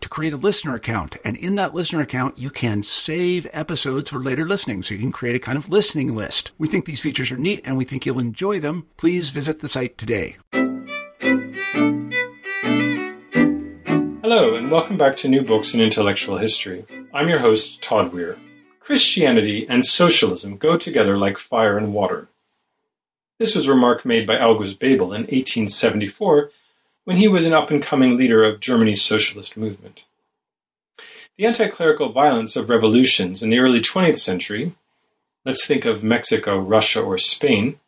to create a listener account. And in that listener account, you can save episodes for later listening. So you can create a kind of listening list. We think these features are neat and we think you'll enjoy them. Please visit the site today. Hello, and welcome back to New Books in Intellectual History. I'm your host, Todd Weir. Christianity and socialism go together like fire and water. This was a remark made by August Bebel in 1874 when he was an up and coming leader of Germany's socialist movement. The anti clerical violence of revolutions in the early 20th century, let's think of Mexico, Russia, or Spain,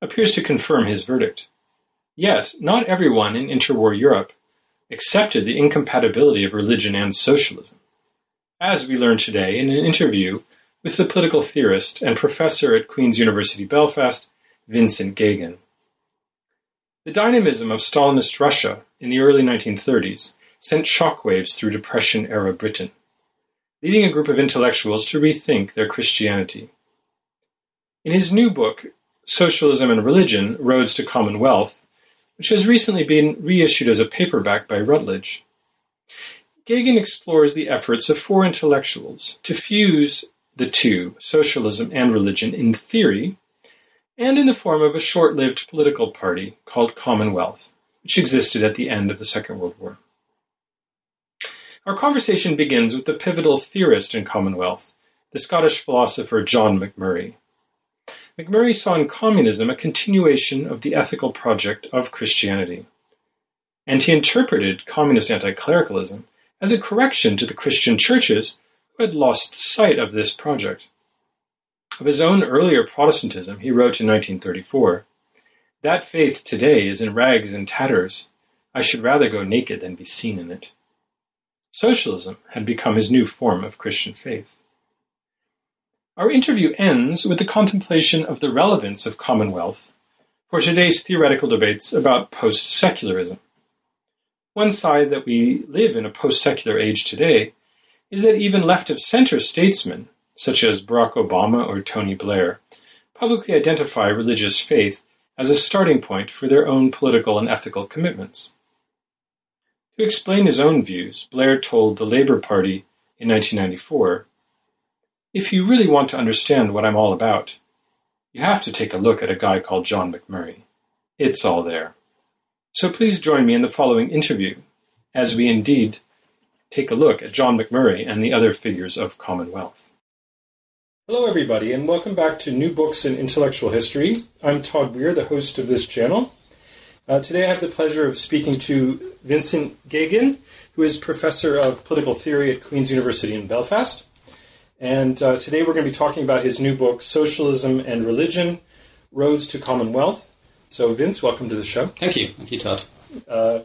appears to confirm his verdict. Yet, not everyone in interwar Europe accepted the incompatibility of religion and socialism. As we learn today in an interview with the political theorist and professor at Queen's University Belfast, Vincent Geoghegan. The dynamism of Stalinist Russia in the early 1930s sent shockwaves through Depression era Britain, leading a group of intellectuals to rethink their Christianity. In his new book, Socialism and Religion Roads to Common Wealth, which has recently been reissued as a paperback by Routledge, Geoghegan explores the efforts of four intellectuals to fuse the two, socialism and religion, in theory and in the form of a short lived political party called Commonwealth, which existed at the end of the Second World War. Our conversation begins with the pivotal theorist in Commonwealth, the Scottish philosopher John Macmurray. Macmurray saw in communism a continuation of the ethical project of Christianity, and he interpreted communist anti clericalism as a correction to the Christian churches who had lost sight of this project. Of his own earlier Protestantism, he wrote in 1934 That faith today is in rags and tatters. I should rather go naked than be seen in it. Socialism had become his new form of Christian faith. Our interview ends with the contemplation of the relevance of Commonwealth for today's theoretical debates about post secularism. One side that we live in a post secular age today is that even left of center statesmen such as Barack Obama or Tony Blair, publicly identify religious faith as a starting point for their own political and ethical commitments. To explain his own views, Blair told the Labour Party in 1994 If you really want to understand what I'm all about, you have to take a look at a guy called John Macmurray. It's all there. So please join me in the following interview as we indeed take a look at John Macmurray and the other figures of Commonwealth. Hello, everybody, and welcome back to New Books in Intellectual History. I'm Todd Weir, the host of this channel. Uh, today I have the pleasure of speaking to Vincent Geoghegan, who is professor of political theory at Queen's University in Belfast. And uh, today we're going to be talking about his new book, Socialism and Religion Roads to Commonwealth. So, Vince, welcome to the show. Thank you. Thank you, Todd. Uh,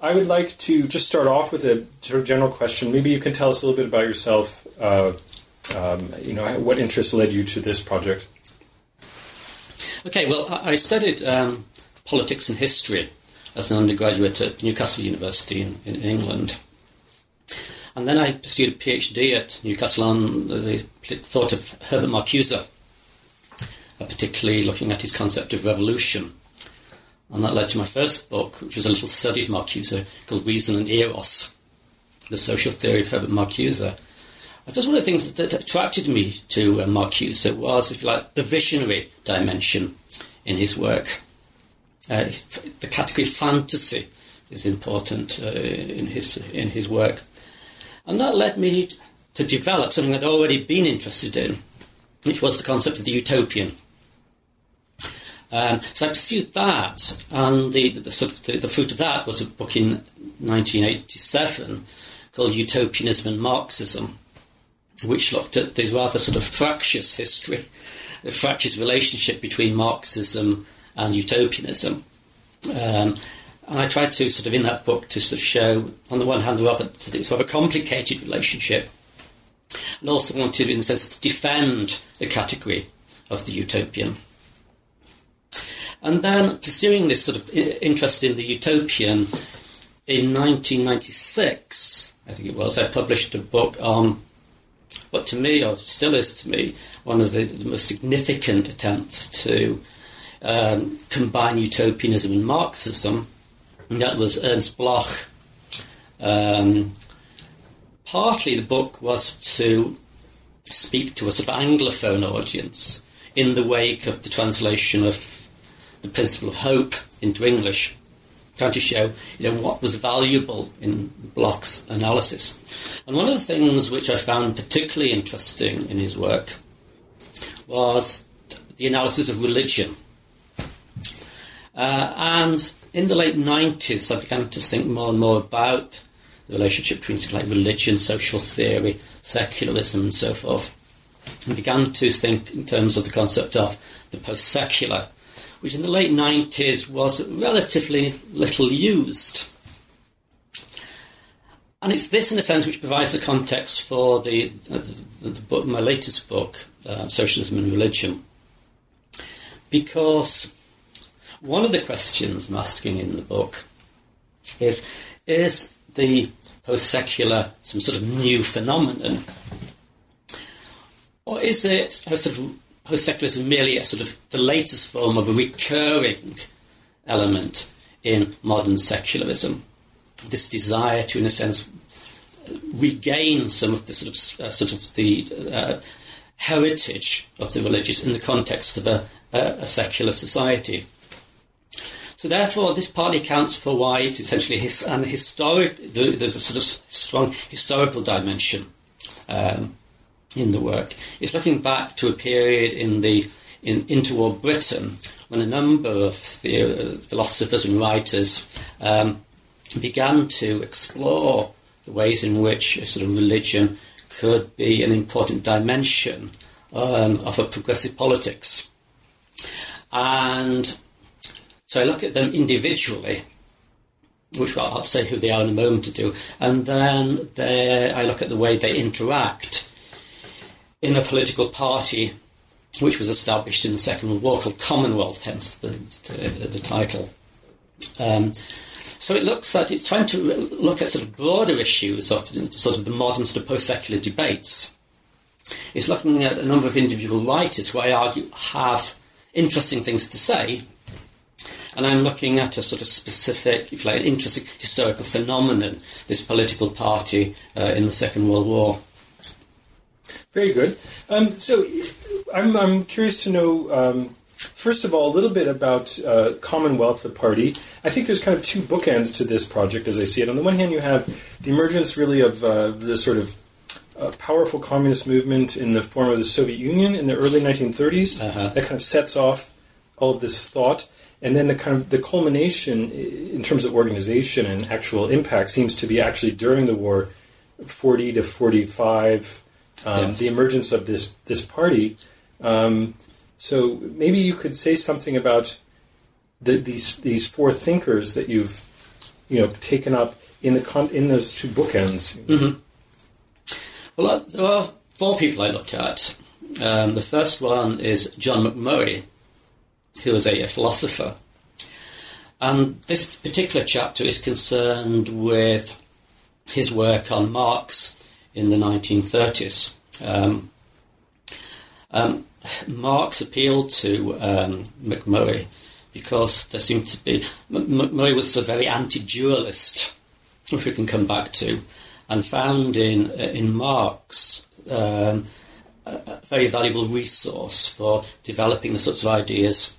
I would like to just start off with a sort of general question. Maybe you can tell us a little bit about yourself, uh, um, you know, what interest led you to this project? Okay, well, I studied um, politics and history as an undergraduate at Newcastle University in, in, England. And then I pursued a PhD at Newcastle on the thought of Herbert Marcuse, uh, particularly looking at his concept of revolution. And that led to my first book, which was a little study of Marcuse called Reason and Eros, the social theory of Herbert Marcuse. I suppose one of the things that attracted me to uh, Marcuse was, if you like, the visionary dimension in his work. Uh, the category fantasy is important uh, in his in his work, and that led me to develop something I'd already been interested in, which was the concept of the utopian. Um, so I pursued that, and the the, the, sort of the, the fruit of that was a book in 1987 called Utopianism and Marxism, which looked at this rather sort of fractious history, the fractious relationship between Marxism and utopianism. Um, and I tried to sort of in that book to sort of show, on the one hand, the rather, sort of a complicated relationship, and also wanted, in a sense, to defend the category of the utopian. And then pursuing this sort of interest in the utopian, in 1996, I think it was, I published a book on what to me, or still is to me, one of the, the most significant attempts to um, combine utopianism and Marxism. And that was Ernst Bloch. Um, partly the book was to speak to a sort of Anglophone audience in the wake of the translation of the principle of hope into English, trying to show you know what was valuable in Bloch's analysis. And one of the things which I found particularly interesting in his work was the analysis of religion. Uh, and in the late 90s, I began to think more and more about the relationship between like religion, social theory, secularism, and so forth. And began to think in terms of the concept of the post secular, which in the late 90s was relatively little used. And it's this, in a sense, which provides the context for the, uh, the, the book, my latest book, uh, Socialism and Religion. Because one of the questions I'm asking in the book is Is the post secular some sort of new phenomenon? Or is it a sort of post secularism merely a sort of the latest form of a recurring element in modern secularism? This desire to, in a sense, regain some of the sort of uh, sort of the uh, heritage of the religious in the context of a, a, a secular society. So therefore, this partly accounts for why it's essentially his, an historic. There's a sort of strong historical dimension um, in the work. It's looking back to a period in the in interwar Britain when a number of the, uh, philosophers and writers um, began to explore the ways in which a sort of religion could be an important dimension um, of a progressive politics. And so I look at them individually, which I'll say who they are in a moment to do, and then I look at the way they interact in a political party which was established in the Second World War called Commonwealth, hence the, the, the title. Um, so it looks at it's trying to look at sort of broader issues of sort of the modern sort of post-secular debates. It's looking at a number of individual writers who I argue have interesting things to say, and I'm looking at a sort of specific, if you like, an interesting historical phenomenon, this political party uh, in the Second World War. Very good. Um, so I'm, I'm curious to know, um, first of all, a little bit about uh, Commonwealth, the party. I think there's kind of two bookends to this project as I see it. On the one hand, you have the emergence really of uh, the sort of uh, powerful communist movement in the form of the Soviet Union in the early 1930s. Uh-huh. That kind of sets off all of this thought and then the kind of the culmination in terms of organization and actual impact seems to be actually during the war, forty to forty-five, um, Yes. the emergence of this this party. Um, so maybe you could say something about the, these these four thinkers that you've you know taken up in the con- in those two bookends. Well, uh, there are four people I look at. Um, the first one is John Macmurray, who is a, a philosopher. And this particular chapter is concerned with his work on Marx in the 1930s. Um, um, Marx appealed to um, Macmurray because there seemed to be. Murray was a very anti dualist, which we can come back to, and found in, in Marx um, a very valuable resource for developing the sorts of ideas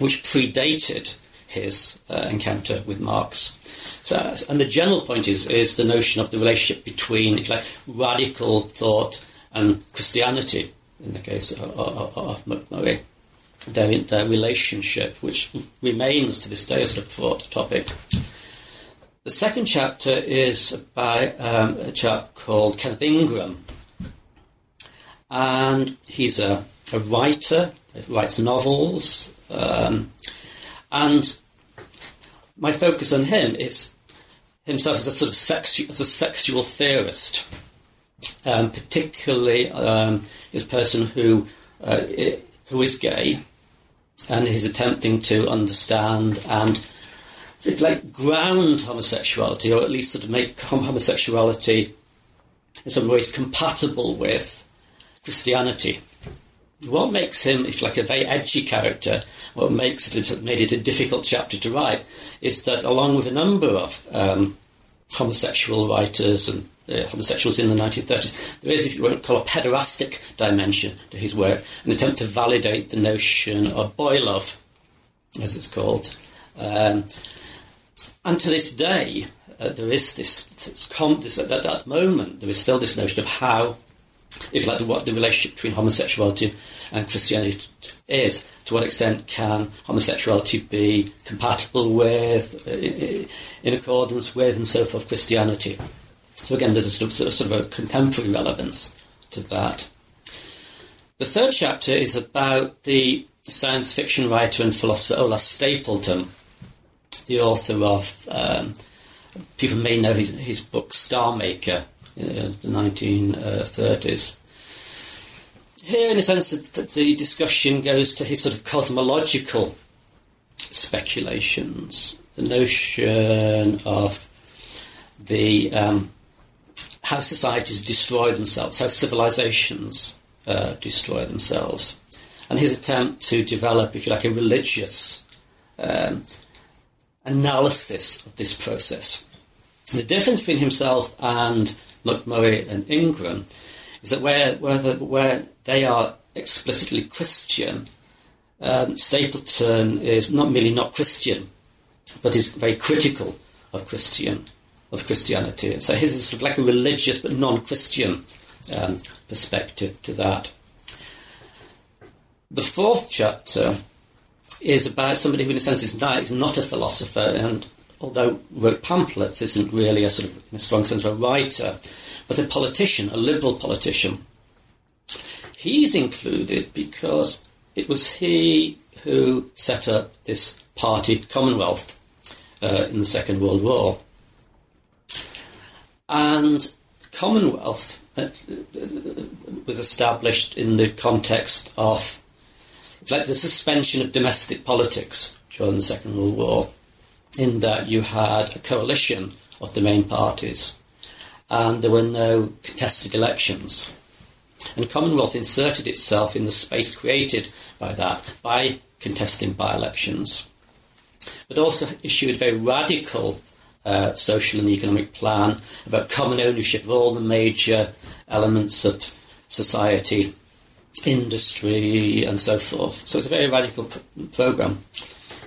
which predated his uh, encounter with Marx. So, and the general point is, is the notion of the relationship between, if like, radical thought and Christianity, in the case of, of, of Macmurray. Their, their relationship, which remains to this day a sort of thought topic. The second chapter is by um, a chap called Kenneth Ingram, and he's a, a writer, writes novels, um, and my focus on him is himself as a sort of sexu- as a sexual theorist, um, particularly um, a person who uh, who is gay and is attempting to understand and of like ground homosexuality, or at least sort of make homosexuality in some ways compatible with Christianity. What makes him, if like a very edgy character, what makes it made it a difficult chapter to write is that along with a number of um, homosexual writers and uh, homosexuals in the 1930s, there is, if you won't call a pederastic dimension to his work, an attempt to validate the notion of boy love, as it's called. Um, and to this day, uh, there is this, this, this at that moment, there is still this notion of how if you like what the relationship between homosexuality and Christianity is. To what extent can homosexuality be compatible with, uh, in accordance with, and so forth, Christianity? So again, there's a sort of, sort of a contemporary relevance to that. The third chapter is about the science fiction writer and philosopher Olaf Stapledon, the author of, um, people may know his, his book Star Maker, the 1930s. Here, in a sense, the discussion goes to his sort of cosmological speculations, the notion of the um, how societies destroy themselves, how civilizations uh, destroy themselves, and his attempt to develop, if you like, a religious um, analysis of this process. The difference between himself and Macmurray and Ingram, is that where, where, the, where they are explicitly Christian, um, Stapledon is not merely not Christian, but is very critical of Christian of Christianity. So his is sort of like a religious but non-Christian um, perspective to that. The fourth chapter is about somebody who, in a sense, is not, is not a philosopher and although wrote pamphlets, isn't really a sort of, in a strong sense, a writer, but a politician, a liberal politician. He's included because it was he who set up this party, Commonwealth, uh, in the Second World War. And Commonwealth uh, was established in the context of like the suspension of domestic politics during the Second World War in that you had a coalition of the main parties and there were no contested elections. And Commonwealth inserted itself in the space created by that by contesting by elections, but also issued a very radical uh, social and economic plan about common ownership of all the major elements of society, industry, and so forth. So it's a very radical pr- program.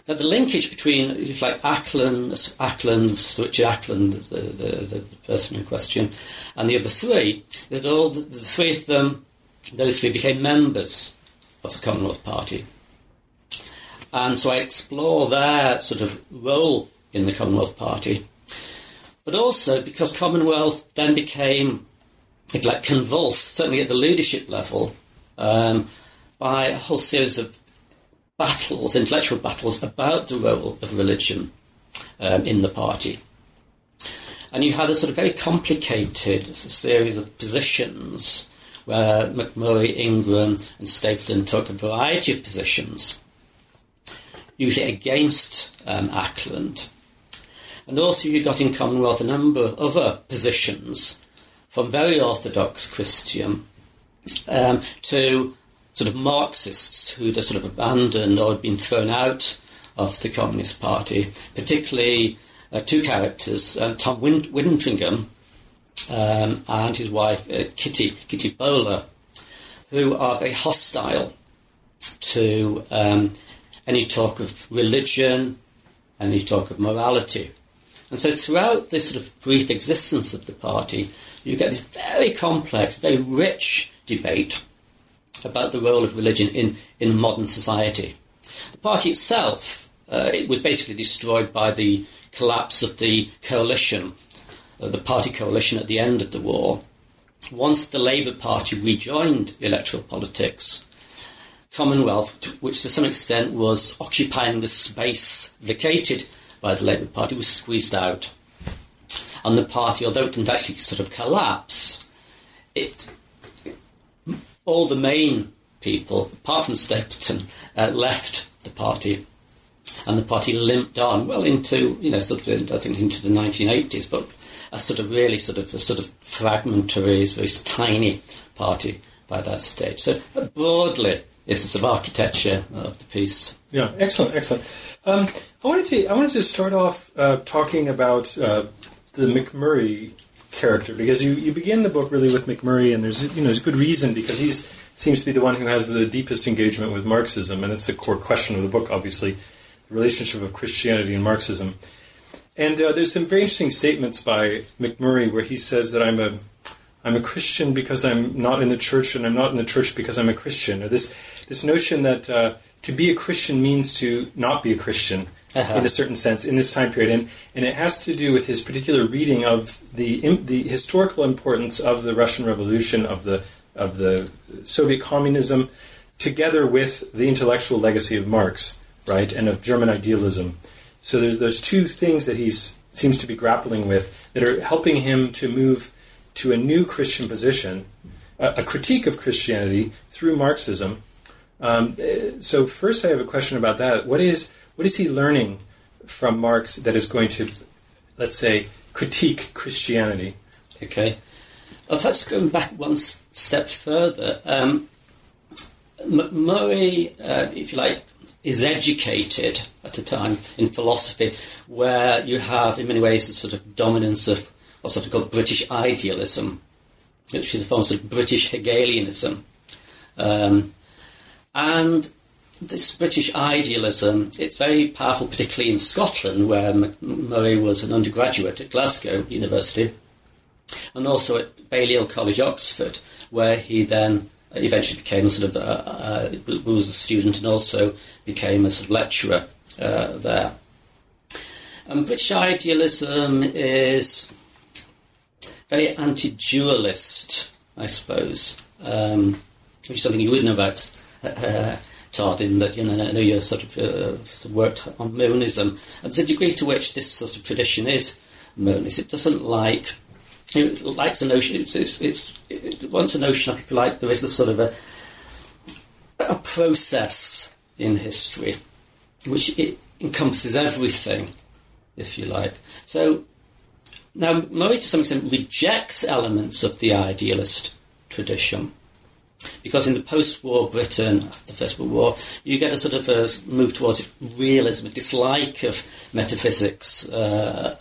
Now, the linkage between, if like Acland, Acland, Richard Acland, the, the, the, the, person in question, and the other three, that all the, the three of them, those three became members of the Commonwealth Party. And so I explore their sort of role in the Commonwealth Party. But also because Commonwealth then became, if like, convulsed, certainly at the leadership level, um, by a whole series of battles, intellectual battles about the role of religion um, in the party. And you had a sort of very complicated series of positions where Macmurray, Ingram, and Stapledon took a variety of positions, usually against um, Acland. And also, you got in Commonwealth a number of other positions from very orthodox Christian um, to sort of Marxists who'd sort of abandoned or had been thrown out of the Communist Party, particularly uh, two characters, uh, Tom Win- Wintringham um, and his wife uh, Kitty Kitty Bowler, who are very hostile to um, any talk of religion, any talk of morality. And so throughout this sort of brief existence of the party, you get this very complex, very rich debate about the role of religion in, in modern society. The party itself uh, it was basically destroyed by the collapse of the coalition, uh, the party coalition at the end of the war. Once the Labour Party rejoined electoral politics, Commonwealth, which to some extent was occupying the space vacated by the Labour Party, was squeezed out. And the party, although it didn't actually sort of collapse, it all the main people, apart from Stapledon, uh, left the party, and the party limped on well into you know sort of I think into the 1980s, but a sort of really sort of a sort of fragmentary, very tiny party by that stage. So uh, broadly, it's the sort of architecture of the piece. Yeah, excellent, excellent. Um, I wanted to I wanted to start off uh, talking about uh, the Macmurray character because you, you begin the book really with Macmurray, and there's you know there's good reason because he seems to be the one who has the deepest engagement with Marxism, and it's the core question of the book, obviously, the relationship of Christianity and Marxism. And uh, there's some very interesting statements by Macmurray where he says that I'm a I'm a Christian because I'm not in the church, and I'm not in the church because I'm a Christian. Or this this notion that uh, to be a Christian means to not be a Christian uh-huh. in a certain sense in this time period, and and it has to do with his particular reading of the the historical importance of the Russian Revolution of the of the Soviet communism, together with the intellectual legacy of Marx, right, and of German idealism. So there's those two things that he seems to be grappling with that are helping him to move to a new Christian position, a, a critique of Christianity through Marxism. Um, so first, I have a question about that. What is what is he learning from Marx that is going to, let's say, critique Christianity? Okay. Well, let's go back one step further. Um, Murray, uh, if you like, is educated at a time in philosophy where you have, in many ways, a sort of dominance of what's often called British idealism, which is a form of, sort of British Hegelianism. Um, and this British idealism, it's very powerful, particularly in Scotland, where Murray was an undergraduate at Glasgow University, and also at Balliol College, Oxford, where he then eventually became a sort of uh, uh, was a student and also became a sort of lecturer uh, there. And British idealism is very anti-dualist, I suppose, um, which is something you would know about. Uh, in that you know, you sort of uh, worked on monism, and a degree to which this sort of tradition is monist. It doesn't like it likes a notion. It's, it's, it's it wants a notion of, like, there is a sort of a a process in history which it encompasses everything, if you like. So now Murray, to some extent, rejects elements of the idealist tradition because in the post-war Britain, after the First World War, you get a sort of a move towards realism, a dislike of metaphysics, uh,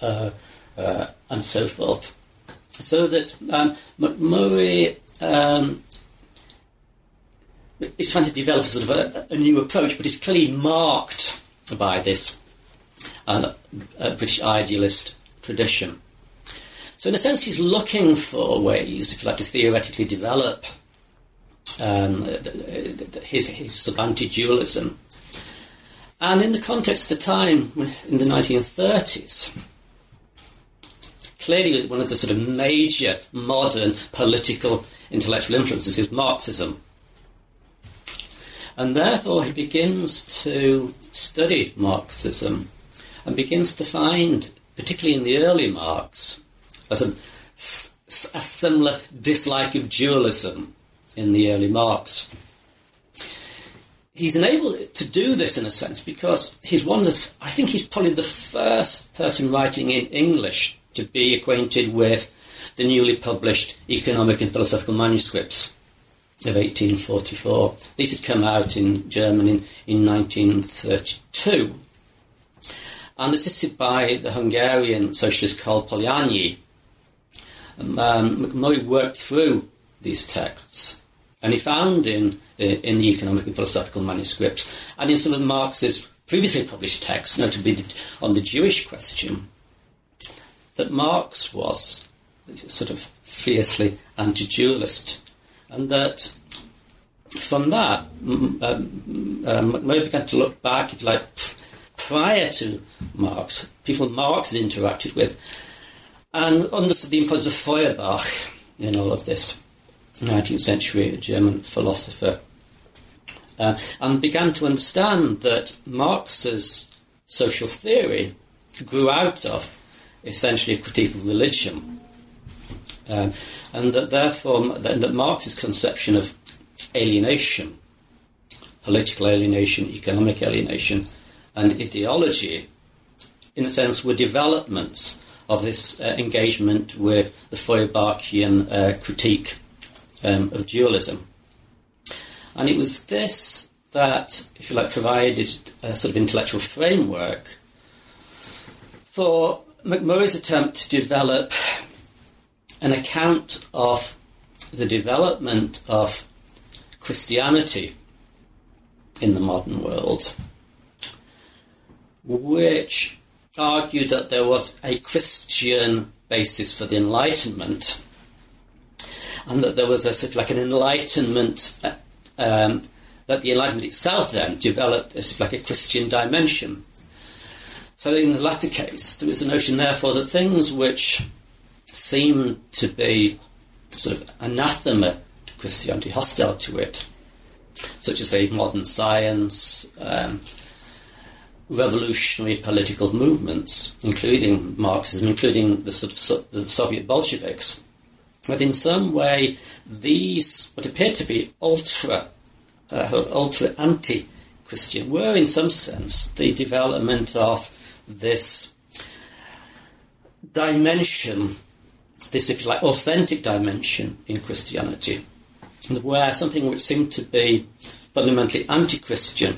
uh, uh, and so forth. So that um, Murray um, is trying to develop sort of a, a, new approach, but it's clearly marked by this uh, British idealist tradition. So, in a sense, he's looking for ways, if you like, to theoretically develop um, his, his sub dualism. And in the context of the time, in the 1930s, clearly one of the sort of major modern political intellectual influences is Marxism. And therefore he begins to study Marxism and begins to find, particularly in the early Marx, a, a similar dislike of dualism in the early Marx. He's enabled to do this in a sense because he's one of, I think he's probably the first person writing in English to be acquainted with the newly published economic and philosophical manuscripts of 1844. These had come out in German in, in 1932. and assisted by the Hungarian socialist Karl Polanyi, um, Macmurray worked through these texts, and he found in in the economic and philosophical manuscripts and in some of Marx's previously published texts, notably on the Jewish question, that Marx was sort of fiercely anti-dualist, and that from that, um, uh, began to look back, if you like, prior to Marx, people Marx had interacted with, and understood the importance of Feuerbach in all of this. 19th century German philosopher, uh, and began to understand that Marx's social theory grew out of essentially a critique of religion, um, and that therefore that, that Marx's conception of alienation, political alienation, economic alienation, and ideology, in a sense, were developments of this uh, engagement with the Feuerbachian uh, critique um, of dualism. And it was this that, if you like, provided a sort of intellectual framework for Macmurray's attempt to develop an account of the development of Christianity in the modern world, which argued that there was a Christian basis for the Enlightenment, and that there was a sort of like an Enlightenment, um, that the Enlightenment itself then developed as if like a Christian dimension. So in the latter case, there is a notion, therefore, that things which seem to be sort of anathema to Christianity, hostile to it, such as, say, modern science, um, revolutionary political movements, including Marxism, including the, sort of, the Soviet Bolsheviks, that in some way these, what appear to be ultra, uh, ultra anti-Christian, were in some sense the development of this dimension, this, if you like, authentic dimension in Christianity, where something which seemed to be fundamentally anti Christian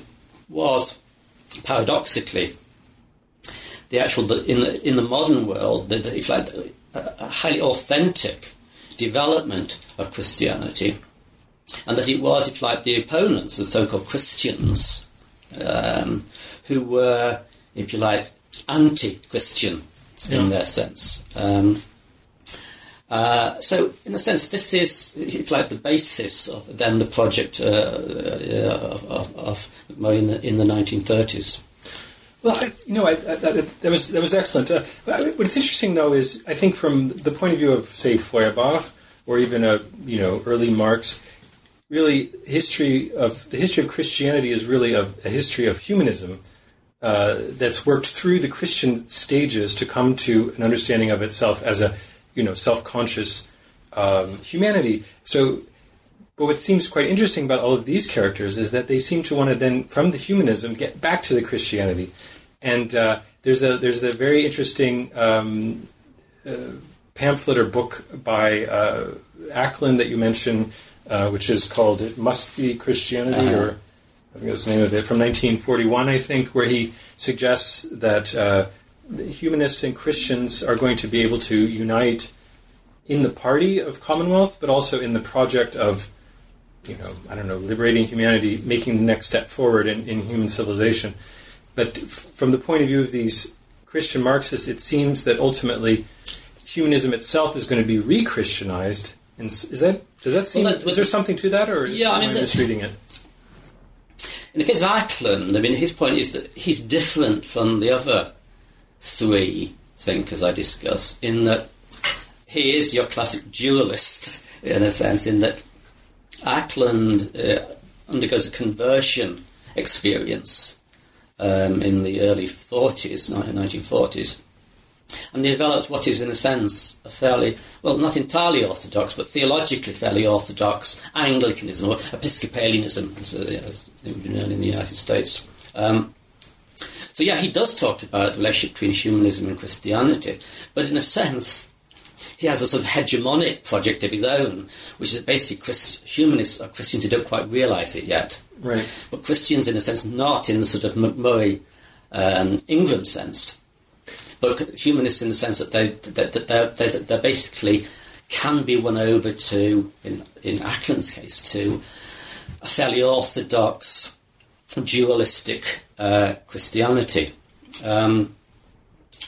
was paradoxically the actual, in the, in the modern world, the, the, if like, a highly authentic development of Christianity, and that it was, if like, the opponents, the so called Christians, um, who were if you like, anti-Christian in their sense. Um, uh, so, in a sense, this is, if like, the basis of then the project uh, uh, of, of, of in the, in the 1930s. Well, I, you know, I, I, that was that was excellent. Uh, what's interesting, though, is I think from the point of view of, say, Feuerbach or even a you know early Marx, really history of the history of Christianity is really a, a history of humanism uh, that's worked through the Christian stages to come to an understanding of itself as a, you know, self-conscious um, humanity. So, but what seems quite interesting about all of these characters is that they seem to want to then, from the humanism, get back to the Christianity. And uh, there's a there's a very interesting um, uh, pamphlet or book by uh, Acland that you mentioned, uh, which is called "It Must Be Christianity" uh-huh. or I think that's the name of it, from 1941, I think, where he suggests that uh, humanists and Christians are going to be able to unite in the party of Commonwealth, but also in the project of, you know, I don't know, liberating humanity, making the next step forward in, in human civilization. But from the point of view of these Christian Marxists, it seems that ultimately humanism itself is going to be re-Christianized. And is that does that seem? Well, that, is there something to that, or yeah, I mean, am I misreading it? In the case of Acland, I mean, his point is that he's different from the other three thinkers I discuss in that he is your classic dualist, in a sense, in that Acland uh, undergoes a conversion experience um, in the early 40s, 1940s, and developed what is, in a sense, a fairly, well, not entirely orthodox, but theologically fairly orthodox Anglicanism or Episcopalianism, as, as it would be known in the United States. Um, so, yeah, he does talk about the relationship between humanism and Christianity, but in a sense, he has a sort of hegemonic project of his own, which is basically Christ- humanists or Christians who don't quite realise it yet. Right. But Christians, in a sense, not in the sort of Macmurray um, Ingram sense, but humanists in the sense that they that, that they're, they're, they're basically can be won over to, in, in Acland's case, to a fairly orthodox, dualistic uh, Christianity. Um,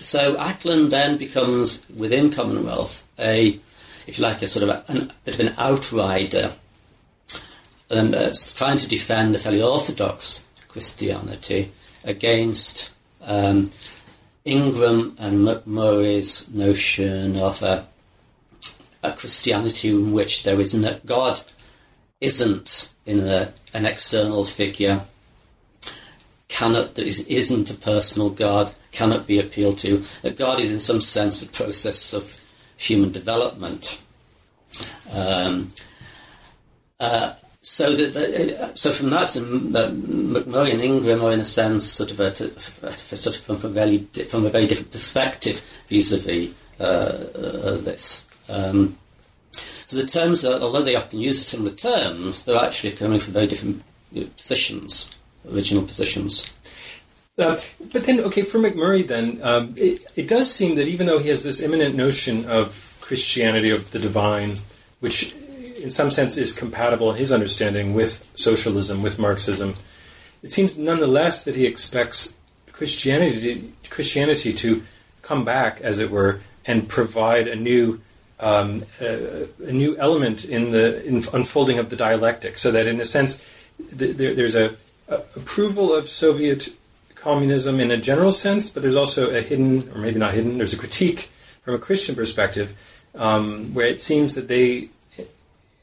so Acland then becomes, within Commonwealth, a, if you like, a sort of a, a bit of an outrider, and uh, trying to defend a fairly orthodox Christianity against um, Ingram and Macmurray's notion of a, a, Christianity in which there is no, God isn't in a, an external figure, cannot isn't a personal God, cannot be appealed to. That God is in some sense a process of human development. Um, uh, so that, so from that, uh, Macmurray and Ingram are in a sense sort of a, sort of from, from, a very from a very different perspective vis-a-vis uh, uh, this. Um, so the terms, are, although they often use similar terms, they're actually coming from very different positions, original positions. Uh, but then, okay, for Macmurray, then um, it, it does seem that even though he has this immanent notion of Christianity of the divine, which in some sense is compatible in his understanding with socialism, with Marxism. It seems nonetheless that he expects Christianity to, Christianity to come back, as it were, and provide a new um, a, a, new element in the in unfolding of the dialectic, so that in a sense th- there, there's a, a, approval of Soviet communism in a general sense, but there's also a hidden, or maybe not hidden, there's a critique from a Christian perspective, um, where it seems that they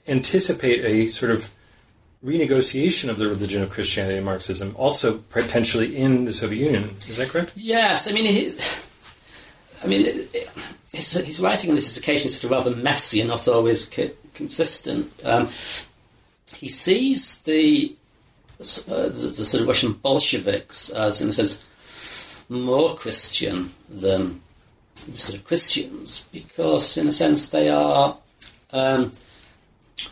anticipate a sort of renegotiation of the religion of Christianity and Marxism, also potentially in the Soviet Union. Is that correct? Yes. I mean, he, I mean, his, his, writing on this is occasionally sort of rather messy and not always co- consistent. Um, he sees the, uh, the, the sort of Russian Bolsheviks as, in a sense, more Christian than the sort of Christians because, in a sense, they are. Um,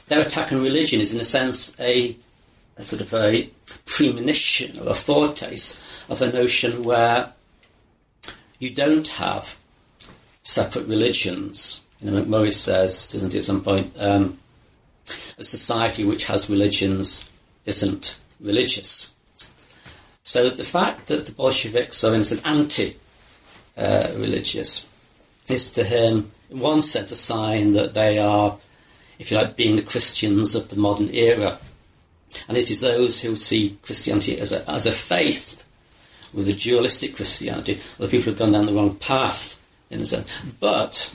their attack on religion is, in a sense, a, a sort of a premonition or a foretaste of a notion where you don't have separate religions. You know, Macmurray says, doesn't he, at some point, um, a society which has religions isn't religious. So the fact that the Bolsheviks are, in a sense, anti-religious uh, is to him, in one sense, a sign that they are if you like, being the Christians of the modern era. And it is those who see Christianity as a, as a faith, with a dualistic Christianity, the people who have gone down the wrong path, in a sense. But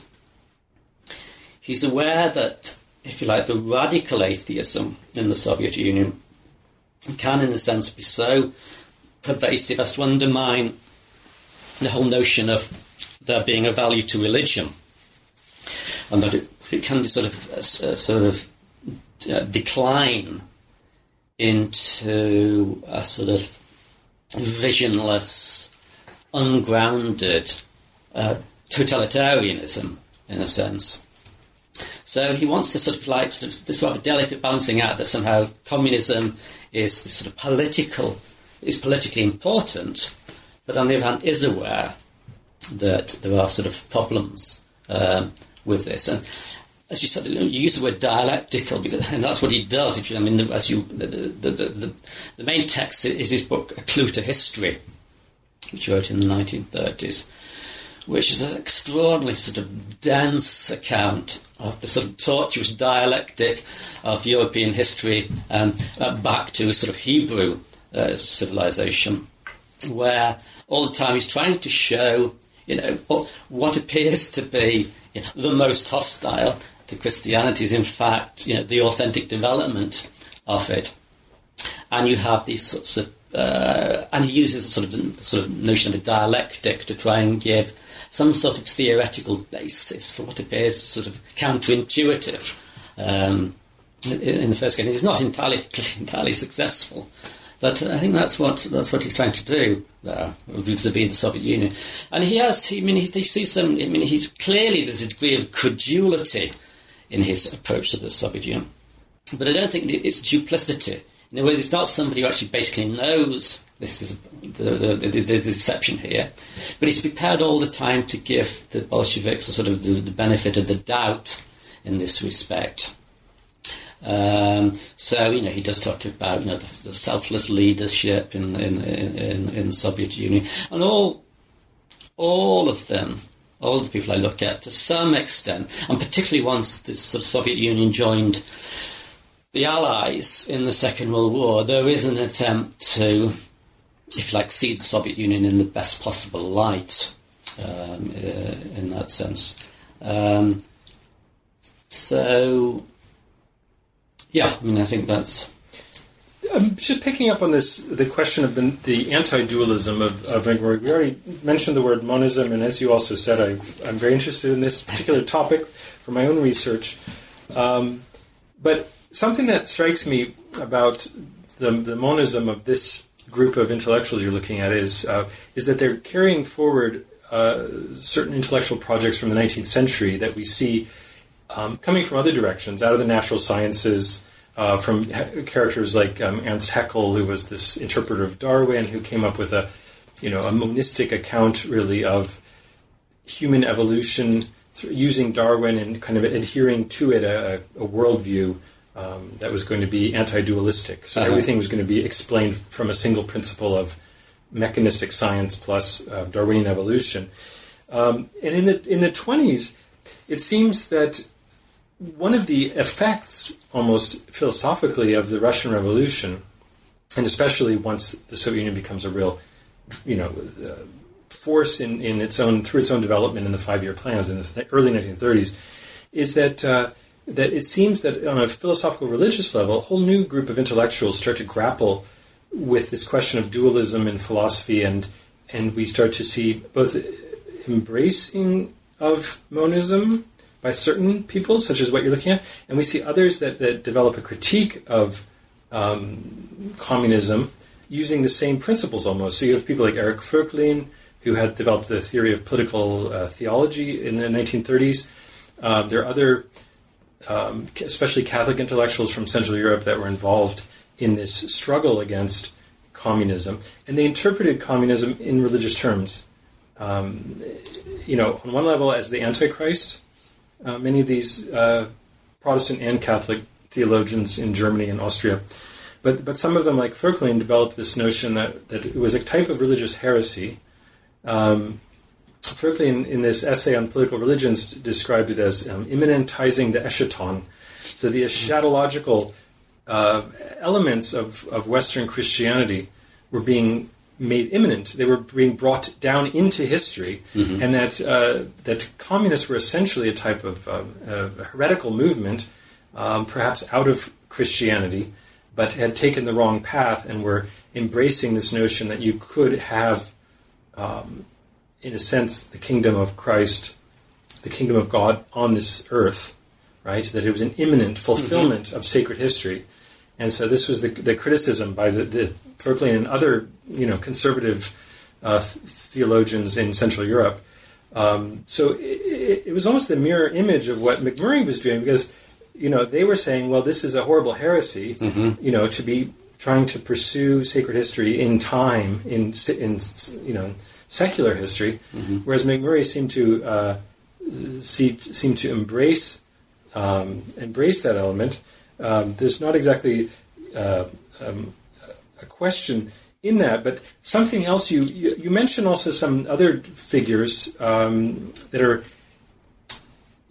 he's aware that, if you like, the radical atheism in the Soviet Union can, in a sense, be so pervasive as to undermine the whole notion of there being a value to religion, and that it it can sort of uh, sort of uh, decline into a sort of visionless, ungrounded uh, totalitarianism, in a sense. So he wants to sort of like sort of this rather delicate balancing act that somehow communism is sort of political, is politically important, but on the other hand is aware that there are sort of problems um, with this. And as you said, you use the word dialectical, because, and that's what he does. If you, I mean, as you, the, the, the, the, main text is his book, A Clue to History, which he wrote in the 1930s, which is an extraordinarily sort of dense account of the sort of tortuous dialectic of European history um, uh, back to sort of Hebrew uh, civilization, where all the time he's trying to show, you know, what, appears to be you know, the most hostile to Christianity is in fact, you know, the authentic development of it. And you have these sorts of, uh, and he uses a sort of sort of notion of a dialectic to try and give some sort of theoretical basis for what appears sort of counterintuitive um, in, the first game. It's not entirely entirely successful, but I think that's what that's what he's trying to do there vis-a-vis the Soviet Union. And he has, I mean, he, he sees them. I mean, he's clearly there's a degree of credulity in his approach to the Soviet Union. But I don't think it's duplicity. In other words, it's not somebody who actually basically knows this is the, the, the, the deception here. But he's prepared all the time to give the Bolsheviks a sort of the, the benefit of the doubt in this respect. Um, so you know he does talk about you know the, the selfless leadership in in, in in Soviet Union and all all of them, all the people I look at to some extent, and particularly once the sort of Soviet Union joined the Allies in the Second World War, there is an attempt to, if you like, see the Soviet Union in the best possible light um, uh, in that sense. Um, so yeah, I mean, I think that's. Um, just picking up on this, the question of the, the anti-dualism of, of Macmurray. We already mentioned the word monism, and as you also said, I, I'm very interested in this particular topic for my own research. Um, but something that strikes me about the, the monism of this group of intellectuals you're looking at is uh, is that they're carrying forward uh, certain intellectual projects from the 19th century that we see um, coming from other directions, out of the natural sciences, uh, from characters like um, Ernst Haeckel, who was this interpreter of Darwin, who came up with a, you know, a monistic account really of human evolution using Darwin and kind of adhering to it a, a worldview um, that was going to be anti-dualistic. So Uh-huh. everything was going to be explained from a single principle of mechanistic science plus uh, Darwinian evolution. Um, and in the in the twenties, it seems that one of the effects, almost philosophically, of the Russian Revolution, and especially once the Soviet Union becomes a real, you know, uh, force in, in its own through its own development in the five year plans in the early 1930s, is that uh, that it seems that on a philosophical religious level, a whole new group of intellectuals start to grapple with this question of dualism in philosophy, and and we start to see both embracing of monism by certain people, such as what you're looking at, and we see others that, that develop a critique of um, communism using the same principles almost. So you have people like Eric Voegelin, who had developed the theory of political uh, theology in the 1930s. Uh, there are other, um, especially Catholic intellectuals from Central Europe, that were involved in this struggle against communism, and they interpreted communism in religious terms. Um, you know, on one level, as the Antichrist. Uh, many of these uh, Protestant and Catholic theologians in Germany and Austria, but but some of them, like Voegelin, developed this notion that that it was a type of religious heresy. Um, Voegelin, in this essay on political religions, described it as um, immanentizing the eschaton. So the eschatological uh, elements of, of Western Christianity were being made imminent. They were being brought down into history, and that uh, that communists were essentially a type of um, uh, heretical movement, um, perhaps out of Christianity, but had taken the wrong path and were embracing this notion that you could have, um, in a sense, the kingdom of Christ, the kingdom of God on this earth, right? That it was an imminent fulfillment of sacred history. And so this was the, the criticism by the, the and other, you know, conservative uh, theologians in Central Europe. Um, so it, it was almost the mirror image of what Macmurray was doing because, you know, they were saying, well, this is a horrible heresy, you know, to be trying to pursue sacred history in time, in, in you know, secular history, whereas Macmurray seemed to uh, see, seemed to embrace um, embrace that element. Um, there's not exactly uh, um, a question in that, but something else. You you, you mentioned also some other figures um, that are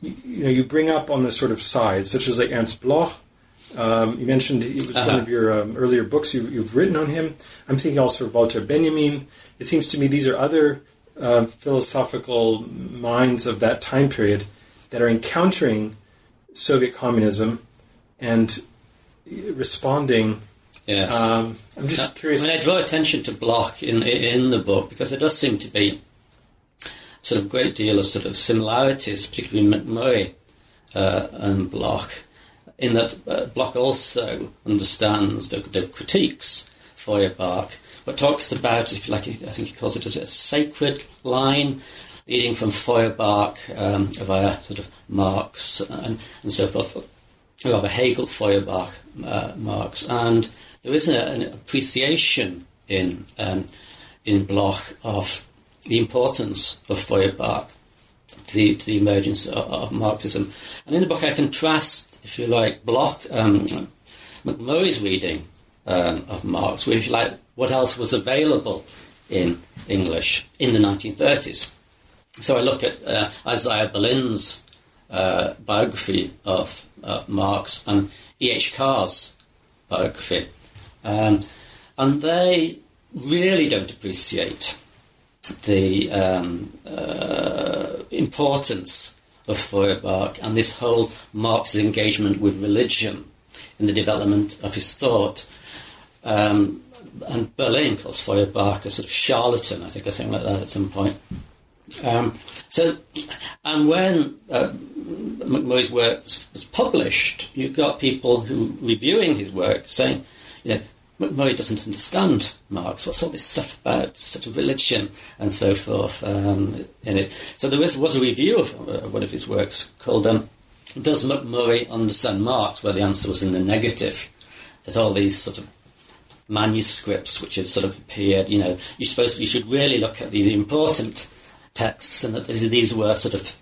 you, you know you bring up on the sort of side, such as like Ernst Bloch. Um, you mentioned it was one Uh-huh. of your um, earlier books you, you've written on him. I'm thinking also of Walter Benjamin. It seems to me these are other uh, philosophical minds of that time period that are encountering Soviet communism and responding. Yes. Um, I'm just Now, curious. I mean, I draw attention to Bloch in in the book because there does seem to be sort of great deal of sort of similarities, particularly Macmurray uh, and Bloch, in that uh, Bloch also understands the, the critiques Feuerbach, but talks about, if you like, I think he calls it a sacred line leading from Feuerbach um, via sort of Marx and, and so forth rather Hegel, Feuerbach, uh, Marx, and there is a, an appreciation in um, in Bloch of the importance of Feuerbach to the, to the emergence of, of, Marxism. And in the book, I contrast, if you like, Bloch, um, Macmurray's reading um, of Marx with, if you like, what else was available in English in the 1930s. So I look at uh, Isaiah Berlin's uh, biography of, of Marx and E.H. Carr's biography. Um, and they really don't appreciate the um, uh, importance of Feuerbach and this whole Marx's engagement with religion in the development of his thought. Um, and Berlin calls Feuerbach a sort of charlatan, I think, I think like that at some point. Um, so, and when uh, Macmurray's work was, was, published, you've got people who reviewing his work saying, you know, Macmurray doesn't understand Marx. What's all this stuff about sort of religion and so forth um, in it? So there was, was a review of uh, one of his works called um, "Does Macmurray Understand Marx?" where the answer was in the negative. That all these sort of manuscripts which had sort of appeared, you know, you're supposed you should really look at the important texts, and that these were sort of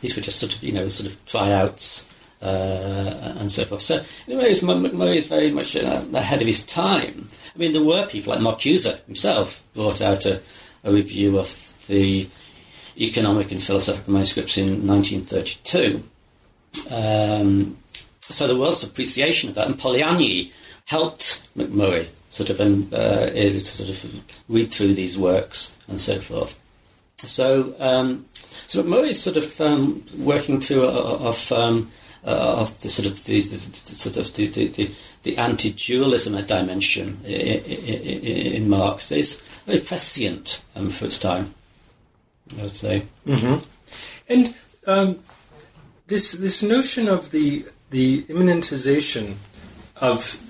these were just sort of you know sort of tryouts uh, and so forth. So in ways, Macmurray is very much ahead of his time. I mean, there were people like Marcuse himself brought out a, a review of the economic and philosophical manuscripts in 1932. Um, so there was appreciation of that, and Polanyi helped Macmurray sort of um, uh, sort of read through these works and so forth. So, um, so Macmurray is sort of um, working through of um, uh, of the sort of the, the, the sort of the, the, the anti-dualism dimension in, in, in, Marx is very prescient um, for its time. I would say. Mm-hmm. And um, this this notion of the the immanentization of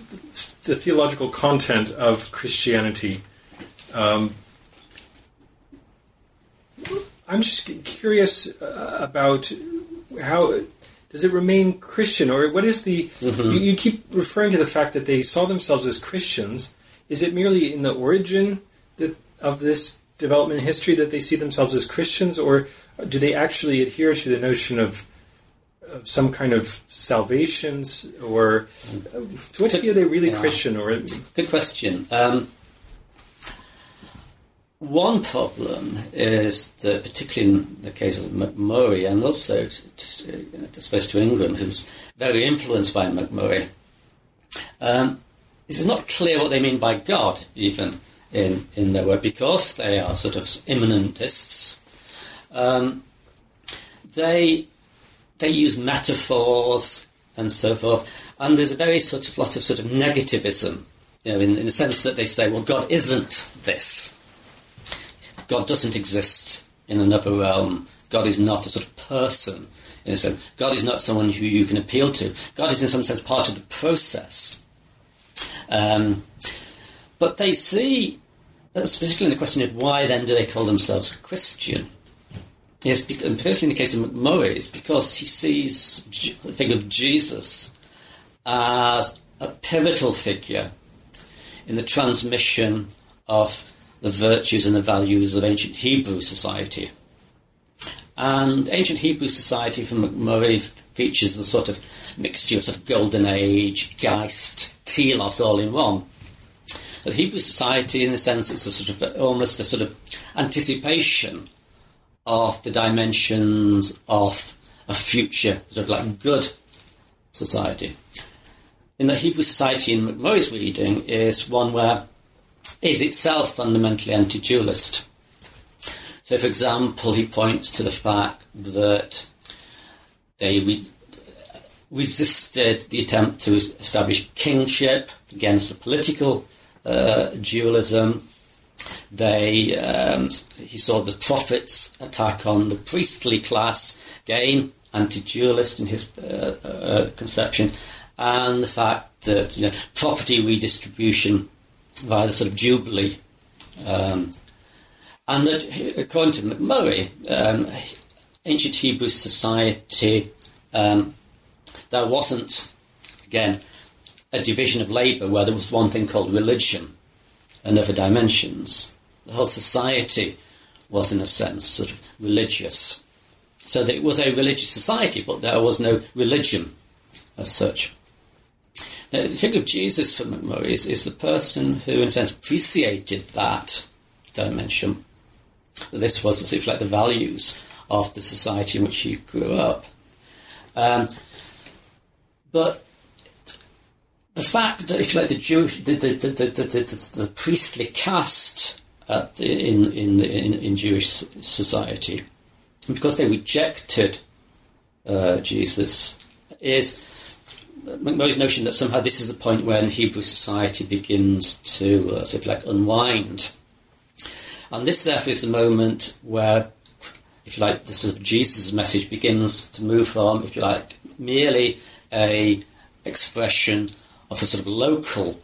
the theological content of Christianity. Um, I'm just curious uh, about how does it remain Christian, or what is the? Mm-hmm. You, you, keep referring to the fact that they saw themselves as Christians. Is it merely in the origin that, of this development history that they see themselves as Christians, or do they actually adhere to the notion of, of some kind of salvations, or to what degree are they really yeah. Christian? Or good question. Um, one problem is that, particularly in the case of Macmurray, and also, to, I suppose, to Ingram, who's very influenced by Macmurray, um, it's not clear what they mean by God, even in, in their work, because they are sort of immanentists. Um, they they use metaphors and so forth, and there's a very sort of lot of sort of negativism, you know, in, in the sense that they say, well, God isn't this God doesn't exist in another realm. God is not a sort of person in a sense. God is not someone who you can appeal to. God is in some sense part of the process. Um, but they see, particularly in the question of why then do they call themselves Christian? Yes, and particularly in the case of Macmurray, it's because he sees the figure of Jesus as a pivotal figure in the transmission of the virtues and the values of ancient Hebrew society. And ancient Hebrew society from Macmurray features a sort of mixture of, sort of golden age, Geist, telos all in one. The Hebrew society, in a sense, is a sort of almost a sort of anticipation of the dimensions of a future, sort of like good society. In the Hebrew society in Macmurray's reading is one where is itself fundamentally anti-dualist. So, for example, he points to the fact that they re- resisted the attempt to establish kingship against the political uh, dualism. They, um, he saw the prophets attack on the priestly class, again anti-dualist in his uh, uh, conception, and the fact that you know, property redistribution via the sort of Jubilee. Um, and that, according to Macmurray, um, ancient Hebrew society, um, there wasn't, again, a division of labour where there was one thing called religion. And other dimensions. The whole society was, in a sense, sort of religious. So that it was a religious society, but there was no religion as such. Now, the figure of Jesus for Macmurray is, is the person who, in a sense, appreciated that dimension. This was, as if like, the values of the society in which he grew up. Um, but the fact that, if you like, the Jewish, the, the, the, the, the, priestly caste the, in, in, in, in, Jewish society, because they rejected uh, Jesus, is Macmurray's notion that somehow this is the point when Hebrew society begins to uh, sort of like unwind. And this, therefore, is the moment where, if you like, the sort of Jesus' message begins to move from, if you like, merely a expression of a sort of local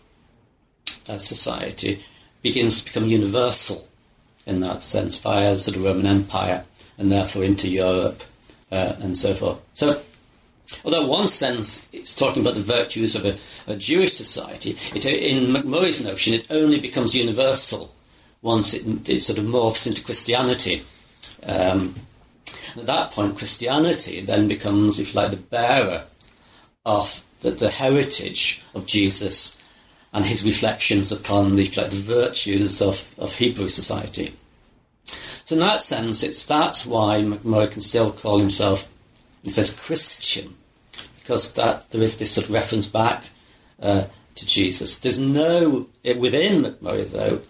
uh, society begins to become universal in that sense via the sort of Roman Empire and therefore into Europe uh, and so forth. So, although in one sense it's talking about the virtues of a, a Jewish society, it, in Macmurray's notion it only becomes universal once it, it sort of morphs into Christianity. Um, at that point, Christianity then becomes, if you like, the bearer of the, the heritage of Jesus and his reflections upon the, like, the virtues of, of Hebrew society. So in that sense, it's that's why Macmurray can still call himself, he says, Christian, because that there is this sort of reference back uh, to Jesus. There's no within Macmurray though.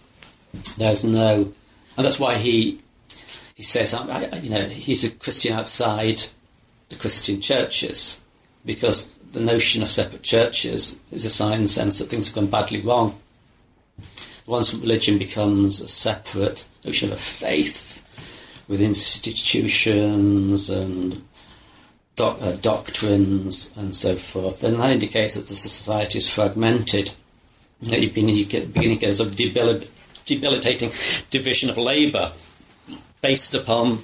There's no, and that's why he he says, you know, he's a Christian outside the Christian churches because the notion of separate churches is a sign in the sense that things have gone badly wrong. Once religion becomes a separate notion of a faith with institutions and doc- uh, doctrines and so forth, then that indicates that the society is fragmented. That you're beginning, you get, beginning to get a debil- debilitating division of labour based upon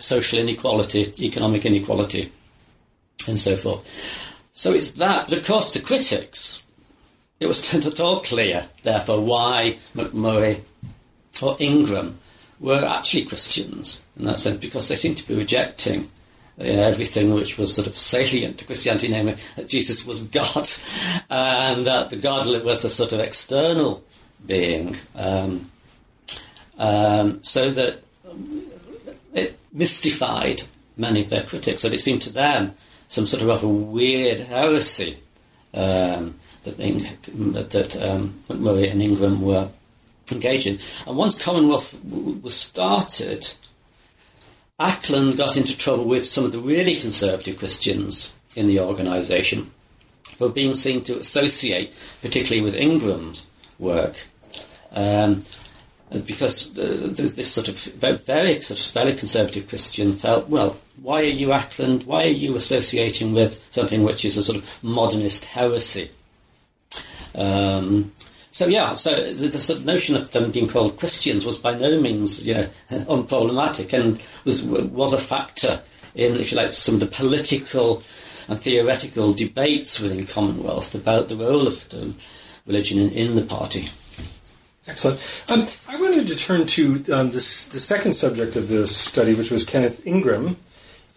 social inequality, economic inequality, and so forth. So it's that, but of course, to critics, it was not at all clear, therefore, why Macmurray or Ingram were actually Christians in that sense, because they seemed to be rejecting you know, everything which was sort of salient to Christianity, namely that Jesus was God, and that the God was a sort of external being. Um, um, so that it mystified many of their critics, that it seemed to them some sort of rather weird heresy um, that, that um, Macmurray and Ingram were engaged in. And once Commonwealth was started, Acland got into trouble with some of the really conservative Christians in the organisation for being seen to associate, particularly with Ingram's work, um, because this sort of very, very, sort of very conservative Christian felt, well, why are you Acland? Why are you associating with something which is a sort of modernist heresy? Um, so yeah, so the, the, sort of notion of them being called Christians was by no means you know unproblematic and was was a factor in, if you like, some of the political and theoretical debates within Commonwealth about the role of the religion in, in the party. Excellent. Um, I wanted to turn to um, this, the second subject of this study, which was Kenneth Ingram.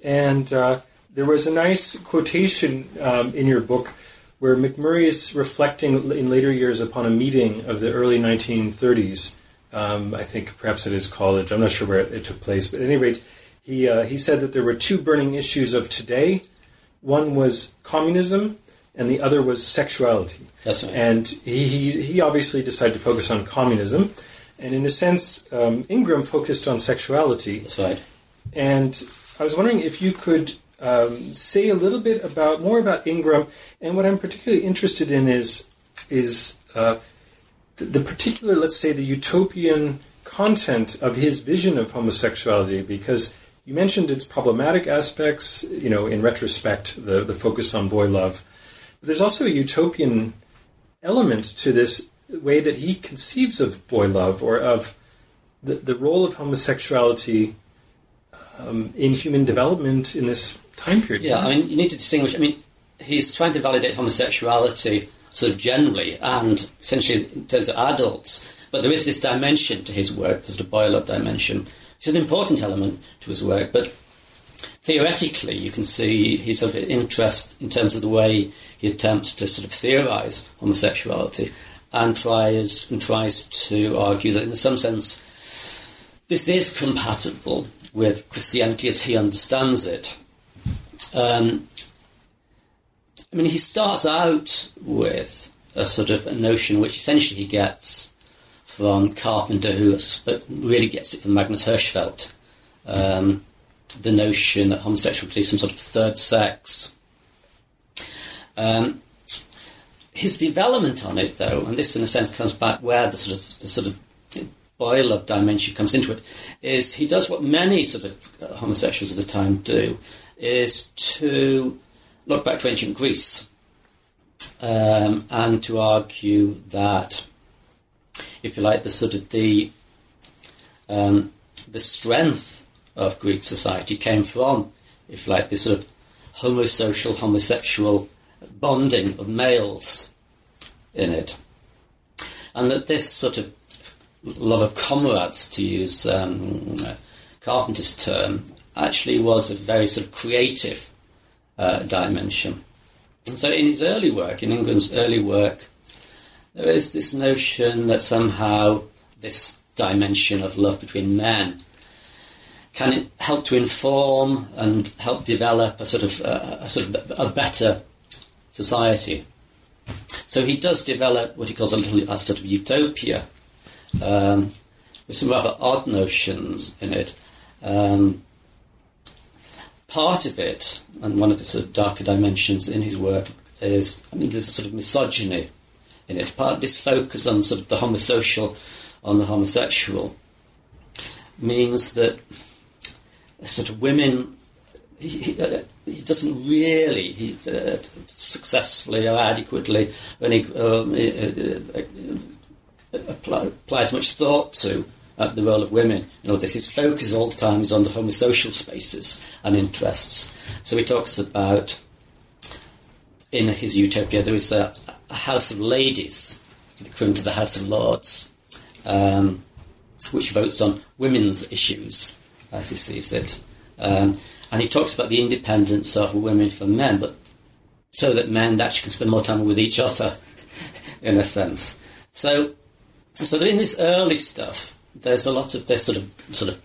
And uh, there was a nice quotation um, in your book where Macmurray is reflecting in later years upon a meeting of the early 1930s. Um, I think perhaps at his college. I'm not sure where it, it took place. But at any rate, he, uh, he said that there were two burning issues of today. One was communism, and the other was sexuality. That's right. And he, he, he obviously decided to focus on communism. And in a sense, um, Ingram focused on sexuality. That's right. And I was wondering if you could um, say a little bit about more about Ingram. And what I'm particularly interested in is is uh, the, the particular, let's say, the utopian content of his vision of homosexuality, because you mentioned its problematic aspects. You know, in retrospect, the the focus on boy love. But there's also a utopian element to this way that he conceives of boy love or of the, the role of homosexuality um, in human development in this time period. Yeah, I mean, you need to distinguish. I mean, he's trying to validate homosexuality sort of generally, and essentially in terms of adults. But there is this dimension to his work, the sort of boil-up dimension. It's an important element to his work, but theoretically, you can see his sort of interest in terms of the way he attempts to sort of theorize homosexuality and tries and tries to argue that in some sense this is compatible with Christianity as he understands it. Um, I mean, he starts out with a sort of a notion which essentially he gets from Carpenter, who really gets it from Magnus Hirschfeld. Um, the notion that homosexuality is some sort of third sex. Um, his development on it, though, and this in a sense comes back where the sort of the sort of boil-up dimension comes into it, is he does what many sort of uh, homosexuals of the time do, is to look back to ancient Greece um, and to argue that, if you like, the sort of the um, the strength of Greek society came from, if you like, this sort of homosocial, homosexual bonding of males in it. And that this sort of love of comrades, to use um, Carpenter's term, actually was a very sort of creative uh, dimension. And so in his early work, in Ingram's early work, there is this notion that somehow this dimension of love between men can help to inform and help develop a sort of uh, a sort of a better society. So he does develop what he calls a little a sort of utopia, um, with some rather odd notions in it. Um, part of it, and one of the sort of darker dimensions in his work, is I mean, there's a sort of misogyny in it. Part this focus on sort of the homosocial, on the homosexual, means that sort of women. He, he, uh, he doesn't really he, uh, successfully or adequately when he um, apply, applies much thought to uh, the role of women. You know, this is focus all the time is on the homosocial spaces and interests. So he talks about in his utopia there is a, a house of ladies, equivalent to the House of Lords, um, which votes on women's issues as he sees it. Um, and he talks about the independence of women from men, but so that men actually can spend more time with each other, in a sense. So, so in this early stuff, there's a lot of this sort of sort of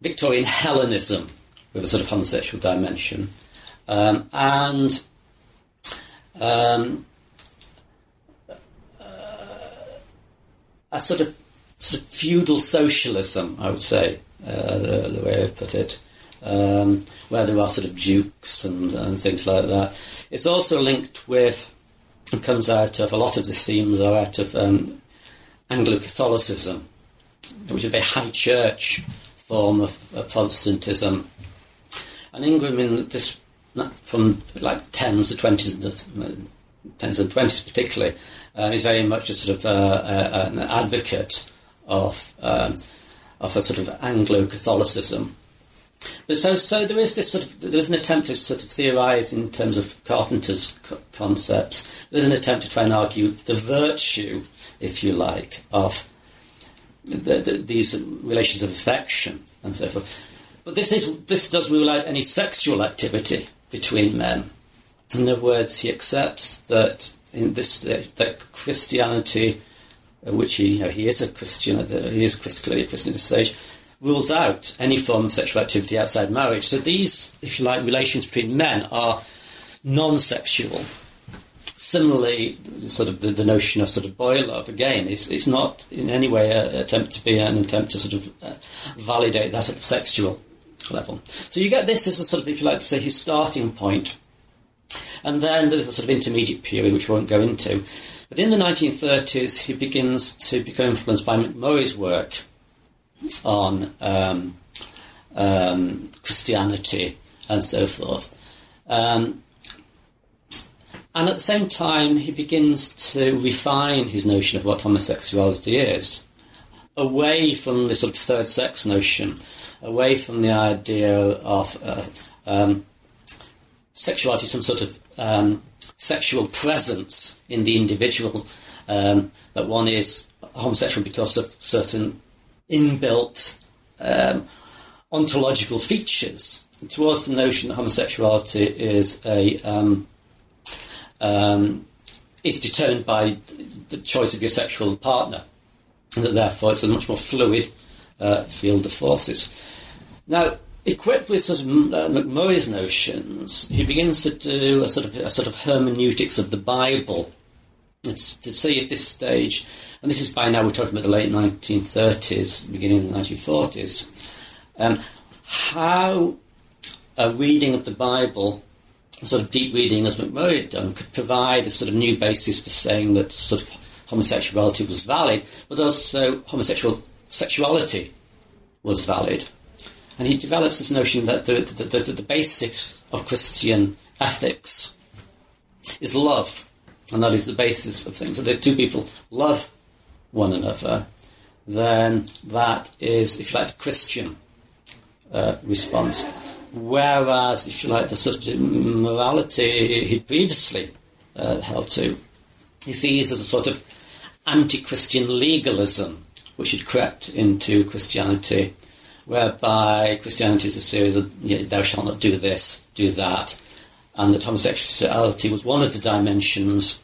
Victorian Hellenism with a sort of homosexual dimension, um, and um, uh, a sort of sort of feudal socialism, I would say, uh, the, the, way I put it, um, where there are sort of dukes and, and things like that. It's also linked with, comes out of, a lot of the themes are out of um, Anglo-Catholicism, which is a very high church form of, of Protestantism. And Ingram, in this, from like tens to twenties, tens and twenties particularly, uh, is very much a sort of uh, uh, an advocate of um, of a sort of Anglo Catholicism. But so, so there is this sort of there's an attempt to sort of theorise in terms of Carpenter's co- concepts. There's an attempt to try and argue the virtue, if you like, of the, the, these relations of affection and so forth. But this is this does rule out any sexual activity between men. In other words, he accepts that in this that Christianity which he, you know, he is a Christian, he is clearly a Christian at this stage, rules out any form of sexual activity outside marriage. So these, if you like, relations between men are non-sexual. Similarly, sort of the, the notion of sort of boy love again is it's not in any way an attempt to be an attempt to sort of uh, validate that at the sexual level. So you get this as a sort of, if you like to say, his starting point. And then there's a sort of intermediate period, which we won't go into, but in the 1930s, he begins to become influenced by Macmurray's work on um, um, Christianity and so forth. Um, and at the same time, he begins to refine his notion of what homosexuality is, away from the sort of third sex notion, away from the idea of uh, um, sexuality, some sort of um, sexual presence in the individual, um, that one is homosexual because of certain inbuilt um, ontological features, towards the notion that homosexuality is a um, um, is determined by the choice of your sexual partner, and that therefore it's a much more fluid uh, field of forces. Now, equipped with sort of uh, Macmurray's notions, he begins to do a sort of a sort of hermeneutics of the Bible. It's to see at this stage, and this is by now we're talking about the late 1930s, beginning of the 1940s, um, how a reading of the Bible, a sort of deep reading as Macmurray had done, could provide a sort of new basis for saying that sort of homosexuality was valid, but also homosexual sexuality was valid. And he develops this notion that the, the, the, the basics of Christian ethics is love, and that is the basis of things. And if two people love one another, then that is, if you like, the Christian uh, response. Whereas, if you like, the sort of morality he previously uh, held to, he sees as a sort of anti-Christian legalism which had crept into Christianity whereby Christianity is a series of you know, thou shalt not do this, do that, and that homosexuality was one of the dimensions,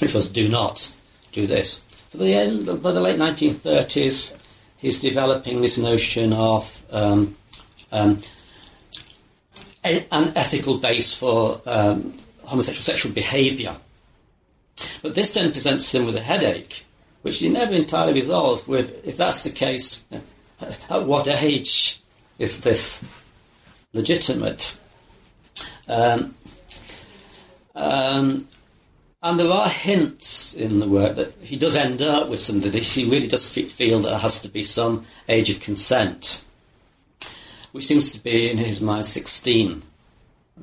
which was do not do this. So by the end, by the late 1930s, he's developing this notion of um, um, a, an ethical base for um, homosexual sexual behaviour. But this then presents him with a headache, which he never entirely resolved with, if that's the case, at what age is this legitimate? Um, um, and there are hints in the work that he does end up with something he really does feel that there has to be some age of consent, which seems to be in his mind 16.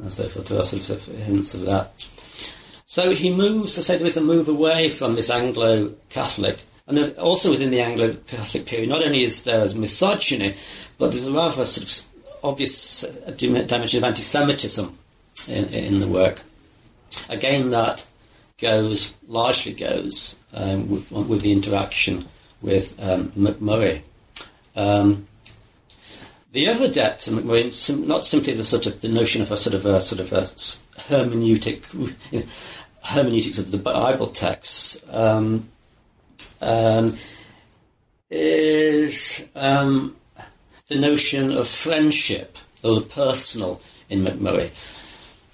And so forth, there are sort of hints of that. So he moves, to say there is a move away from this Anglo Catholic and also within the Anglo-Catholic period, not only is there misogyny, but there's a rather sort of obvious uh, dimension of anti-Semitism in, in the work. Again, that goes largely goes um, with, with, the interaction with um, Macmurray. Um, the other debt to Macmurray, not simply the sort of the notion of a sort of a sort of a hermeneutic, hermeneutics of the Bible texts, um, um, is um, the notion of friendship or the personal in Macmurray.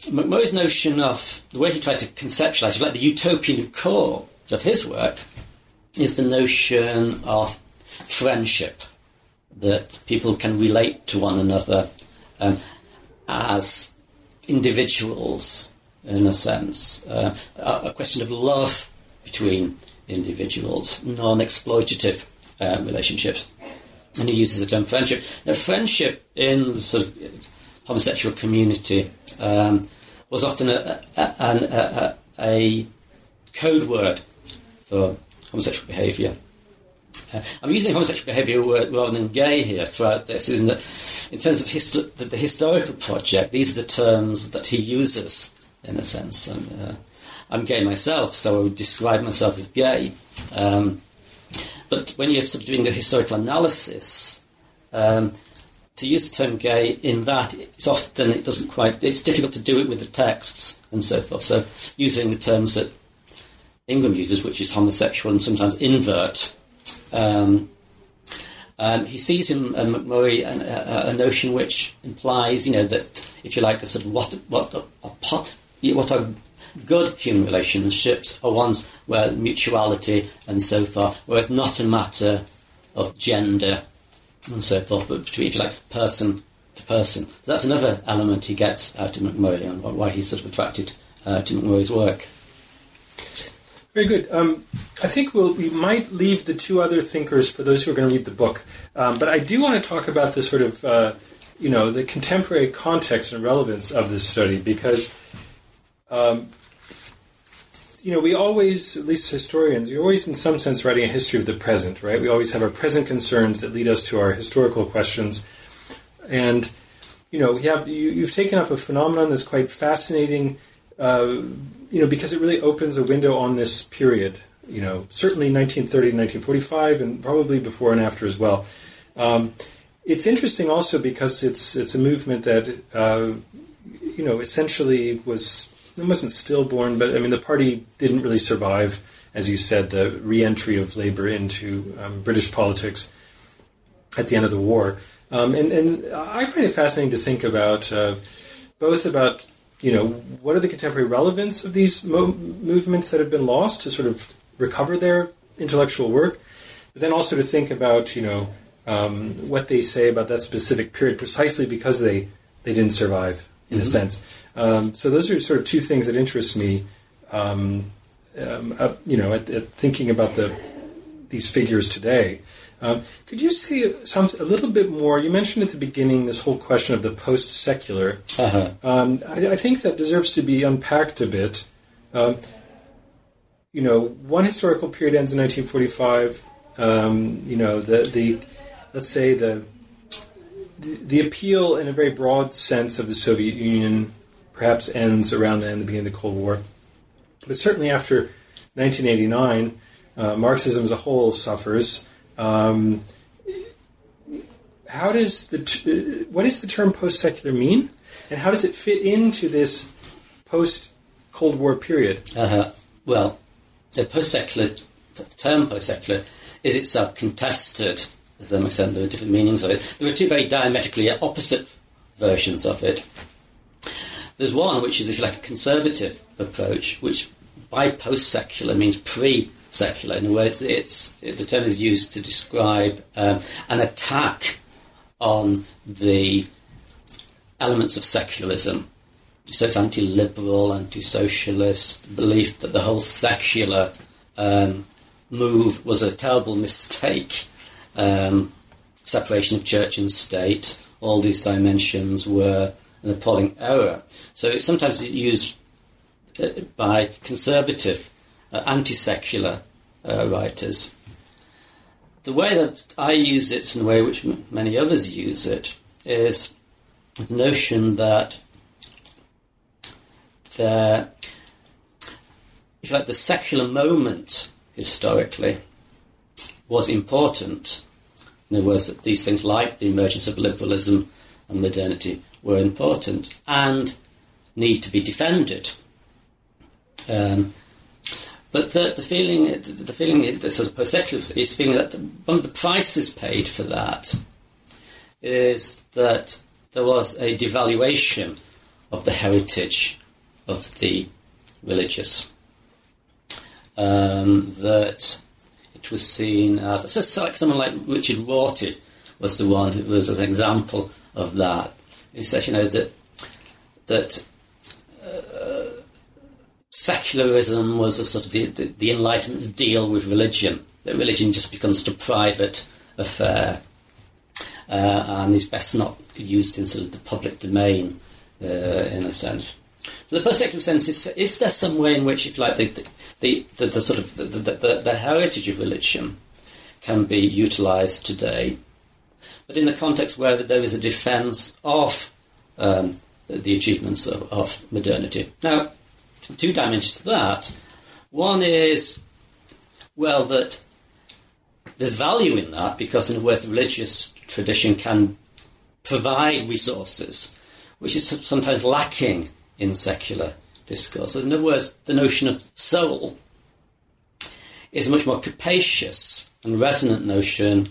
Macmurray's notion of the way he tried to conceptualize, like the utopian core of his work, is the notion of friendship, that people can relate to one another um, as individuals, in a sense, uh, a question of love between individuals, non-exploitative uh, relationships. And he uses the term friendship. Now, friendship in the sort of homosexual community um, was often a, a, a, a, code word for homosexual behaviour. Uh, I'm using homosexual behaviour word rather than gay here throughout this, in in terms of histo- the, the, historical project, these are the terms that he uses, in a sense. And, uh, I'm gay myself, so I would describe myself as gay. Um, but when you're sort of doing the historical analysis, um, to use the term gay in that, it's often, it doesn't quite, it's difficult to do it with the texts and so forth. So using the terms that Ingram uses, which is homosexual and sometimes invert, um, um, he sees in uh, Macmurray an, a, a, notion which implies, you know, that if you like, a sort of what what a, what are good human relationships are ones where mutuality and so forth, where it's not a matter of gender and so forth, but between, if you like, person to person. So that's another element he gets out of Macmurray and why he's sort of attracted uh, to Macmurray's work. Very good. Um, I think we'll, we might leave the two other thinkers for those who are going to read the book. Um, but I do want to talk about the sort of, uh, you know, the contemporary context and relevance of this study because um, you know, we always, at least historians, you're always in some sense writing a history of the present, right? We always have our present concerns that lead us to our historical questions. And, you know, we have, you, have taken up a phenomenon that's quite fascinating uh, you know, because it really opens a window on this period. You know, certainly 1930 to 1945, and probably before and after as well. Um, it's interesting also because it's it's a movement that uh, you know essentially was it wasn't stillborn, but I mean the party didn't really survive, as you said, the re-entry of Labour into um, British politics at the end of the war. Um, and, and I find it fascinating to think about uh, both about you know what are the contemporary relevance of these mo- movements that have been lost to sort of recover their intellectual work, but then also to think about you know um, what they say about that specific period precisely because they they didn't survive in mm-hmm. a sense. Um, so those are sort of two things that interest me. Um, um uh, you know, at, at thinking about the these figures today. Um, could you say some, a little bit more? You mentioned at the beginning this whole question of the post secular. Uh-huh. Um, I, I, think that deserves to be unpacked a bit. Um, you know, one historical period ends in 1945. Um, you know, the, the let's say the, the, the appeal in a very broad sense of the Soviet Union perhaps ends around then, the beginning of the Cold War. But certainly after 1989, uh, Marxism as a whole suffers. Um, how does the t- what does the term post-secular mean, and how does it fit into this post-Cold War period? Uh-huh. Well, the post-secular term post-secular is itself contested to some extent. There are different meanings of it. There are two very diametrically opposite versions of it. There's one which is, if you like, a conservative approach, which by post-secular means pre-secular. In other words, it's, it, the term is used to describe um, an attack on the elements of secularism. So it's anti-liberal, anti-socialist, belief that the whole secular um, move was a terrible mistake. Um, separation of church and state, all these dimensions were an appalling error. So it's sometimes used uh, by conservative, uh, anti-secular uh, writers. The way that I use it and the way which m- many others use it is the notion that the, if like, the secular moment historically was important. In other words, that these things like the emergence of liberalism and modernity were important and need to be defended. Um, but the, the feeling, the feeling, the sort of perception is feeling that one of the prices paid for that is that there was a devaluation of the heritage of the religious. Um, that it was seen as, so like someone like Richard Rorty was the one who was an example of that. He says, you know, that that uh, secularism was a sort of the, the, the, Enlightenment's deal with religion. That religion just becomes a private affair, uh, and is best not used in sort of the public domain, uh, in a sense. So the post-secular sense is: is there some way in which, if like the the, the, the sort of the, the, the heritage of religion can be utilised today but in the context where there is a defence of um, the achievements of, of, modernity. Now, two dimensions to that. One is, well, that there's value in that because, in a way, the religious tradition can provide resources, which is sometimes lacking in secular discourse. In other words, the notion of soul is a much more capacious and resonant notion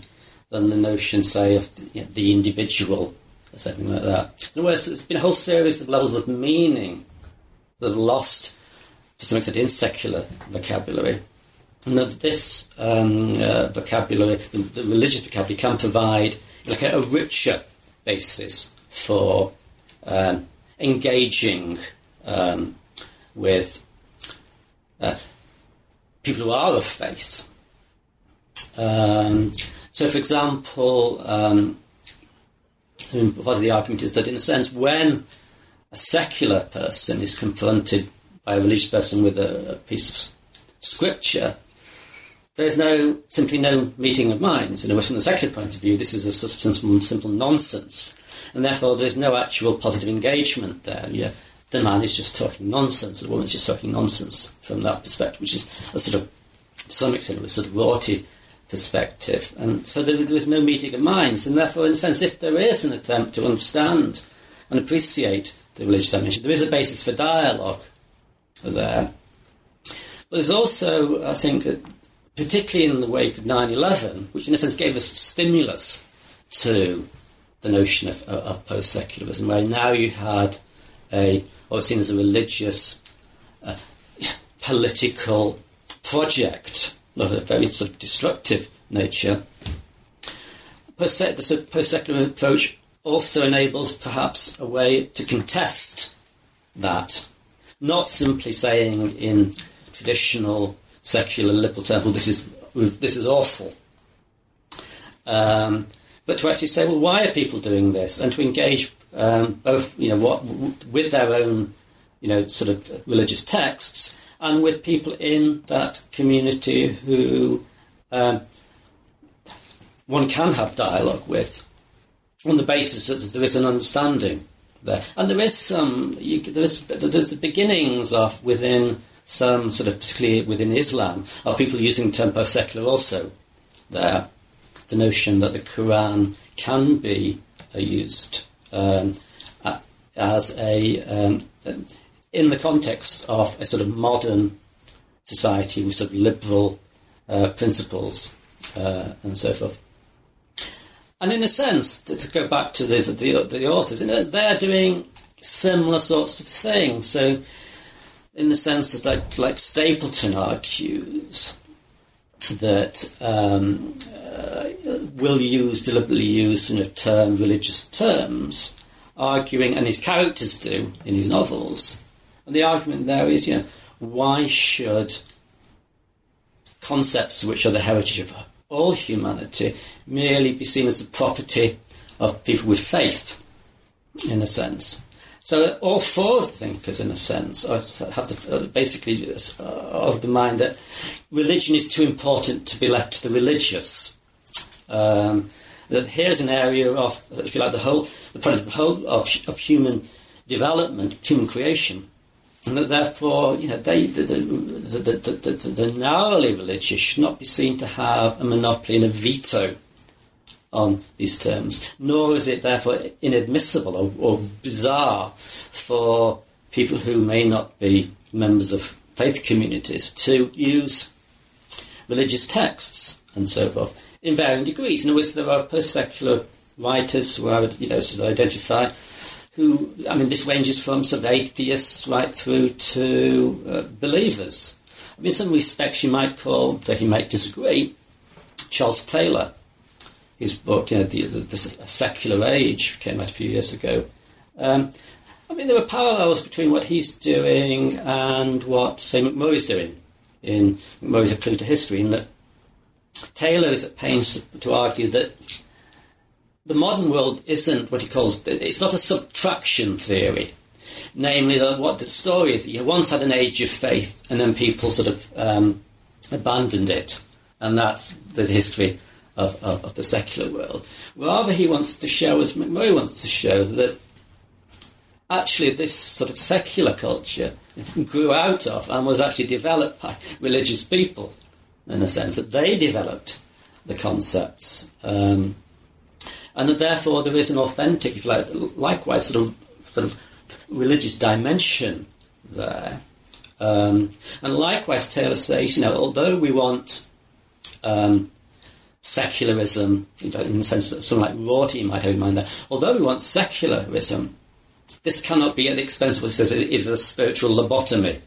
than the notion, say, of the, you know, the individual or something like that. In other words, there's been a whole series of levels of meaning that have lost, to some extent, in secular vocabulary. And that this um, uh, vocabulary, the, the, religious vocabulary, can provide like a, a richer basis for um, engaging um, with uh, people who are of faith. So, for example, um, part of the argument is that, in a sense, when a secular person is confronted by a religious person with a, a piece of scripture, there's no simply no meeting of minds. In a from the secular point of view, this is a of simple, nonsense, and therefore there is no actual positive engagement there. Yeah, the man is just talking nonsense, the woman's just talking nonsense from that perspective, which is a sort of, to some extent, a sort of Rorty perspective. And so there, there is no meeting of minds, and therefore, in a sense, if there is an attempt to understand and appreciate the religious dimension, there is a basis for dialogue there. But there's also, I think, particularly in the wake of 9 11, which in a sense gave us a stimulus to the notion of, of, post secularism, where now you had a what was seen as a religious, uh, political project of a very sort of destructive nature. Post the post secular approach also enables perhaps a way to contest that, not simply saying in traditional secular liberal terms, well, this is this is awful. Um, but to actually say, well, why are people doing this, and to engage um, both, you know, what with their own, you know, sort of religious texts, and with people in that community who um, one can have dialogue with, on the basis that there is an understanding there, and there is some, you, there is there's the beginnings of within some sort of particularly within Islam of people using tempo secular also there. The notion that the Quran can be uh, used um, as a um, in the context of a sort of modern society with sort of liberal uh, principles uh, and so forth. And in a sense, to go back to the, the, the authors, they're doing similar sorts of things. So, in the sense that, like, like Stapledon argues, that um, uh, will use, deliberately use, you know, term, religious terms, arguing, and his characters do in his novels. And the argument there is, you know, why should concepts which are the heritage of all humanity merely be seen as the property of people with faith, in a sense? So all four thinkers, in a sense, have the, basically uh, of the mind that religion is too important to be left to the religious. Um, that here's an area of, if you like, the whole, the whole of, of human development, human creation, and therefore, you know, they, the, the, the, the, narrowly religious should not be seen to have a monopoly and a veto on these terms, nor is it therefore inadmissible or, or bizarre for people who may not be members of faith communities to use religious texts and so forth in varying degrees. In other words, there are post-secular writers who I would, you know, sort of identify who, I mean, this ranges from sort of atheists right through to uh, believers. I mean, in some respects, you might call, though he might disagree, Charles Taylor his book, you know, the, the, the Secular Age, came out a few years ago. Um, I mean, there are parallels between what he's doing and what, say, Macmurray's doing in Macmurray's A Clue to History, in that Taylor is at pains to argue that the modern world isn't what he calls, it's not a subtraction theory. Namely, that what the story is, you once had an age of faith, and then people sort of um, abandoned it, and that's the history of, of, of, the secular world. Rather, he wants to show, as Macmurray wants to show, that actually this sort of secular culture grew out of and was actually developed by religious people, in a sense that they developed the concepts. Um, and that therefore there is an authentic, if like, likewise sort of, sort of religious dimension there. Um, and likewise, Taylor says, you know, although we want um, secularism, in the sense that something like Rorty might have in mind there. Although we want secularism, this cannot be at the expense of what he says it is a spiritual lobotomy.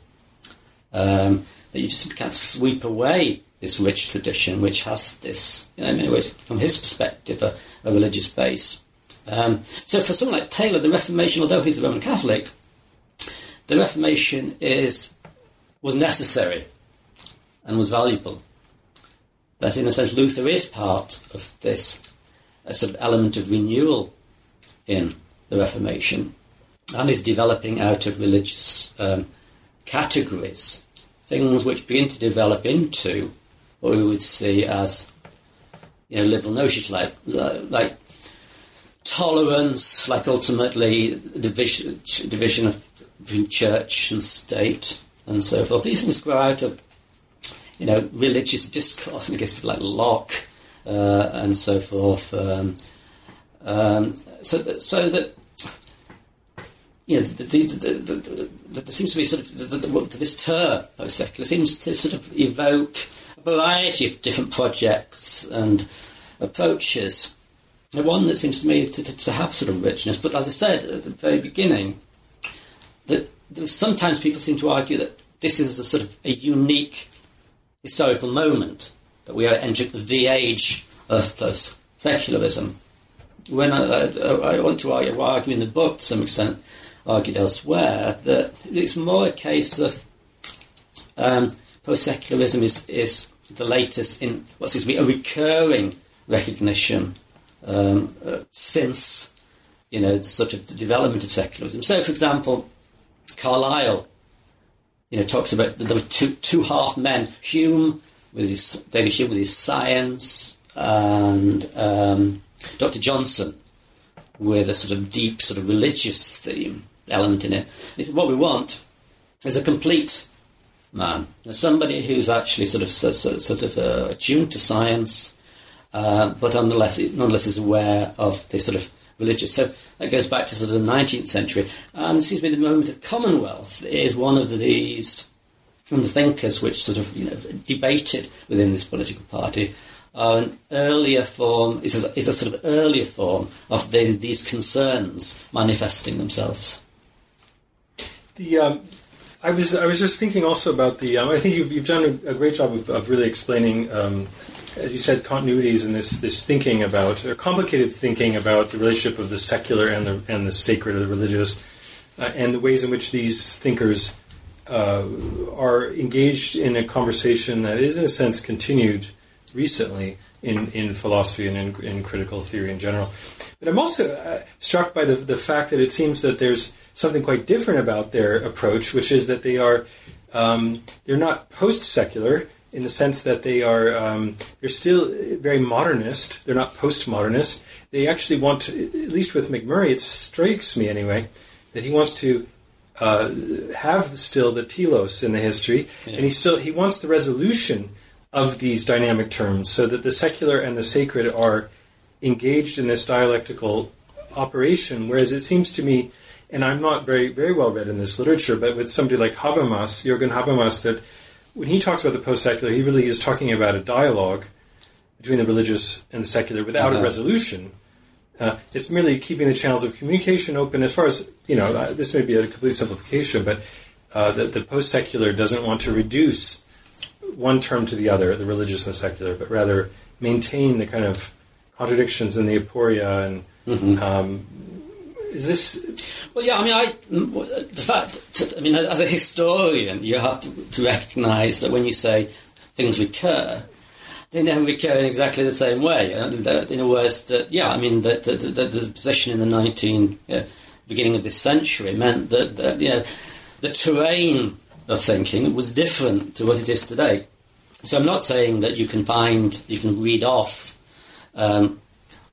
Um, that you just can't sweep away this rich tradition, which has this, you know, in many ways, from his perspective, a, a religious base. Um, so for someone like Taylor, the Reformation, although he's a Roman Catholic, the Reformation is was necessary and was valuable that in a sense Luther is part of this sort of element of renewal in the Reformation and is developing out of religious um, categories things which begin to develop into what we would see as you know liberal notions like like tolerance, like ultimately division division of between church and state and so forth. These things grow out of, you know, religious discourse, and against people like Locke uh, and so forth. Um, um, so, that, so that you know, the, the, the, there seems to be sort of this term post-secular seems to sort of evoke variety of different projects and approaches. The one that seems to me to, to, to have sort of richness, but as I said at the very beginning, that sometimes people seem to argue that this is a sort of a unique historical moment that we are entering the age of post-secularism. When I, I, I want to argue, argue in the book to some extent argued elsewhere that it's more a case of um, post-secularism is, is the latest in what seems to be a recurring recognition um, uh, since you know the sort of the development of secularism. So, for example, Carlyle, you know, talks about there were two two half men: Hume with his David Hume with his science, and um, Dr. Johnson with a sort of deep sort of religious theme element in it. He said, what we want is a complete man, somebody who's actually sort of sort of uh, attuned to science, uh, but nonetheless, nonetheless is aware of the sort of religious. So that goes back to sort of the 19th century, and it seems to me the moment of Commonwealth is one of these from the thinkers which sort of you know debated within this political party are an earlier form is a, is a sort of earlier form of the, these concerns manifesting themselves. The um, I was I was just thinking also about the. Um, I think you've, you've done a, great job of, of really explaining, um, as you said, continuities and this this thinking about or complicated thinking about the relationship of the secular and the and the sacred or the religious, uh, and the ways in which these thinkers uh, are engaged in a conversation that is, in a sense, continued recently in, in philosophy and in, in critical theory in general. But I'm also uh, struck by the, the fact that it seems that there's something quite different about their approach, which is that they are um, they're not post-secular in the sense that they are um, they're still very modernist. They're not postmodernist. They actually want to, at least with Macmurray, it strikes me anyway, that he wants to uh, have still the telos in the history, yeah. and he still he wants the resolution of these dynamic terms, so that the secular and the sacred are engaged in this dialectical operation. Whereas it seems to me and I'm not very very well read in this literature, but with somebody like Habermas, Jürgen Habermas, that when he talks about the post-secular, he really is talking about a dialogue between the religious and the secular without uh-huh. a resolution. Uh, it's merely keeping the channels of communication open. As far as you know, uh, this may be a complete simplification, but uh, the, the post-secular doesn't want to reduce one term to the other, the religious and secular, but rather maintain the kind of contradictions in the aporia and mm-hmm. um, is this? Well, yeah. I mean, I the fact. I mean, as a historian, you have to, to recognise that when you say things recur, they never recur in exactly the same way. In a words, that yeah, I mean, the, the, the, the position in the nineteen beginning of this century meant that, that you know the terrain of thinking was different to what it is today. So I'm not saying that you can find, you can read off um,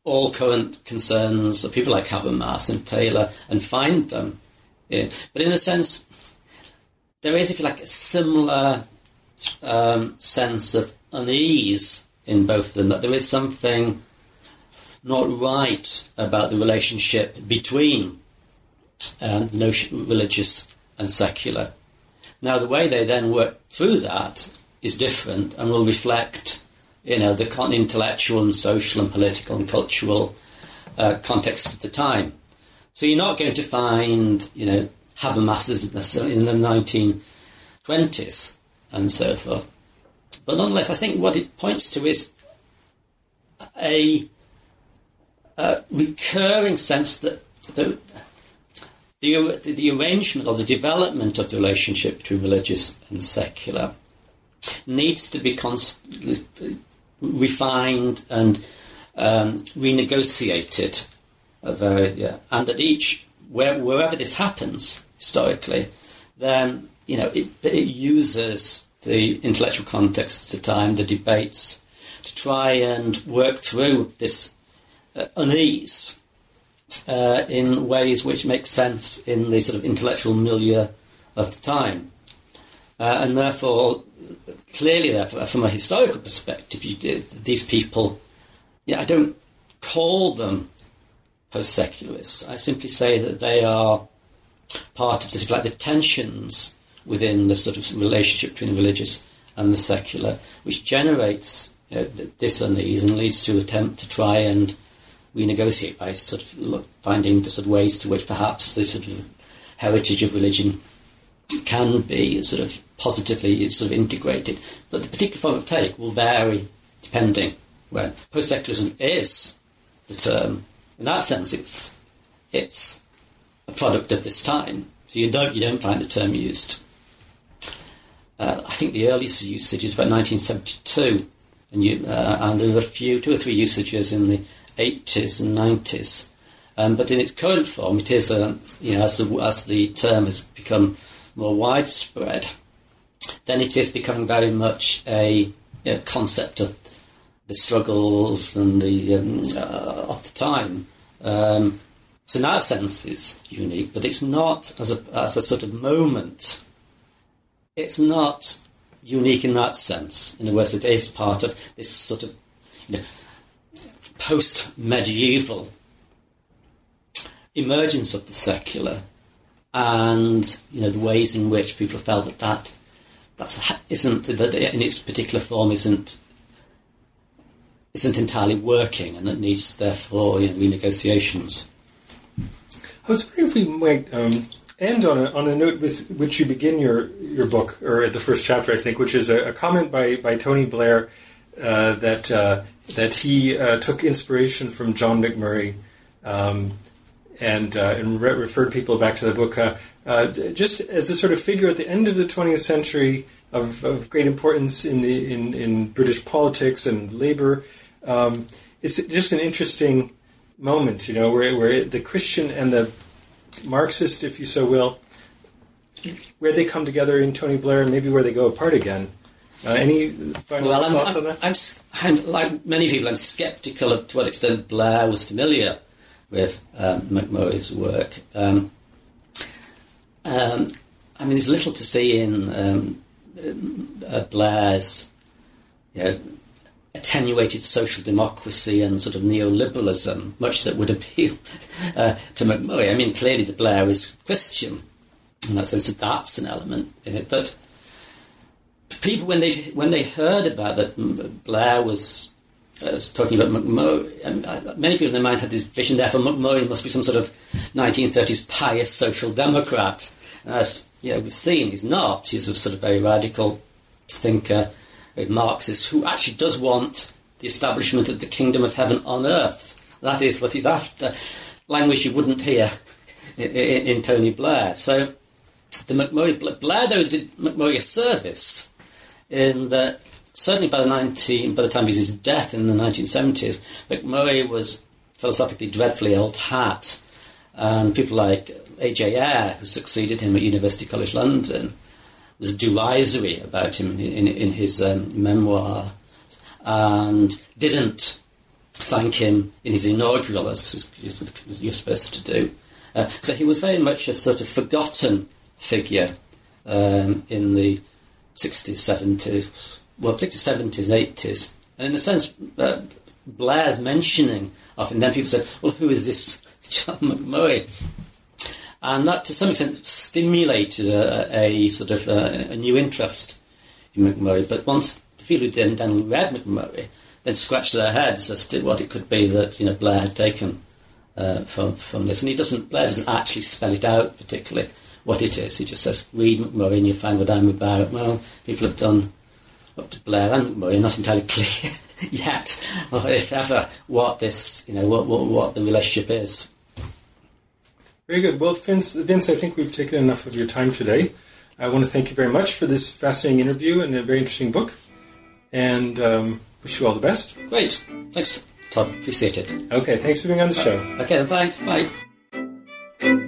all current concerns of people like Habermas and Taylor and find them. Yeah. But in a sense, there is, if you like, a similar um, sense of unease in both of them, that there is something not right about the relationship between um, the notion religious and secular. Now, the way they then work through that is different and will reflect you know, the intellectual and social and political and cultural uh, context of the time. So you're not going to find, you know, Habermas's necessarily in the 1920s and so forth. But nonetheless, I think what it points to is a, a recurring sense that the, the, the arrangement or the development of the relationship between religious and secular needs to be constantly refined and um, renegotiated. Very, yeah. And that each, where, wherever this happens historically, then you know it, it uses the intellectual context of the time, the debates, to try and work through this uh, unease uh, in ways which make sense in the sort of intellectual milieu of the time. Uh, and therefore, clearly, therefore, from a historical perspective, you, these people, yeah, I don't call them post-secularists. I simply say that they are part of this, like the tensions within the sort of relationship between the religious and the secular, which generates you know, this unease and leads to attempt to try and renegotiate by sort of finding the sort of ways to which perhaps the sort of heritage of religion can be sort of positively sort of integrated. But the particular form of take will vary depending when post-secularism is the term. In that sense, it's it's a product of this time. So you don't you don't find the term used. Uh, I think the earliest usage is about 1972, and, you, uh, and there are a few, two or three usages in the 80s and 90s. Um, but in its current form, it is, a, you know, as the, as the term has become more widespread, then it is becoming very much a you know, concept of the struggles and the um, uh, of the time. Um, so in that sense, it's unique, but it's not as a as a sort of moment. It's not unique in that sense. In other words, it is part of this sort of you know, post-medieval emergence of the secular, and you know the ways in which people felt that that that isn't that in its particular form isn't isn't entirely working, and that needs therefore you know renegotiations. I was wondering if we might um, end on a, on a note with which you begin your, your book, or at the first chapter, I think, which is a, a comment by, by Tony Blair uh, that uh, that he uh, took inspiration from John Macmurray um, and, uh, and re- referred people back to the book just as a sort of figure at the end of the 20th century of, of great importance in the in, in British politics and labor. Um, it's just an interesting moment, you know, where, where the Christian and the Marxist, if you so will, where they come together in Tony Blair and maybe where they go apart again. Uh, any final well, I'm, thoughts I'm, on that? I'm, I'm, like many people, I'm sceptical of to what extent Blair was familiar with um, Macmurray's work. Um, um, I mean, there's little to see in um, uh, Blair's you know, attenuated social democracy and sort of neoliberalism, much that would appeal uh, to Macmurray. I mean, clearly the Blair is Christian, in that sense, that's an element in it. But people, when they when they heard about that Blair was uh, was talking about Macmurray, um, uh, many people in their mind had this vision. Therefore, Macmurray must be some sort of 1930s pious social democrat. As you know, we've seen, he's not. He's a sort of very radical thinker, a Marxist who actually does want the establishment of the kingdom of heaven on earth. That is what he's after. Language you wouldn't hear in, in, in Tony Blair. So the Macmurray Blair though did Macmurray a service in that certainly by the 19, by the time of his death in the 1970s, Macmurray was philosophically dreadfully old hat, and people like A.J. Ayer, who succeeded him at University College London, was derisory about him in, in, in his um, memoir, and didn't thank him in his inaugural, as, as you're supposed to do. Uh, so he was very much a sort of forgotten figure um, in the 60s, 70s, well, particularly 70s and 80s. And in a sense, uh, Blair's mentioning of him, then people said, well, who is this John Macmurray? And that, to some extent, stimulated a, a sort of a, uh, a, new interest in Macmurray. But once the people who then, then read Macmurray then scratched their heads as to what it could be that you know Blair had taken uh, from from this. And he doesn't Blair doesn't actually spell it out particularly what it is. He just says, read Macmurray and you find what I'm about. Well, people have done up to Blair and Macmurray, not entirely clear yet, or if ever, what this, you know, what, what, what the relationship is. Very good. Well, Vince, Vince, I think we've taken enough of your time today. I want to thank you very much for this fascinating interview and a very interesting book, and um, wish you all the best. Great. Thanks, Todd. Appreciate it. Okay, thanks for being on the show. Okay, thanks. Bye.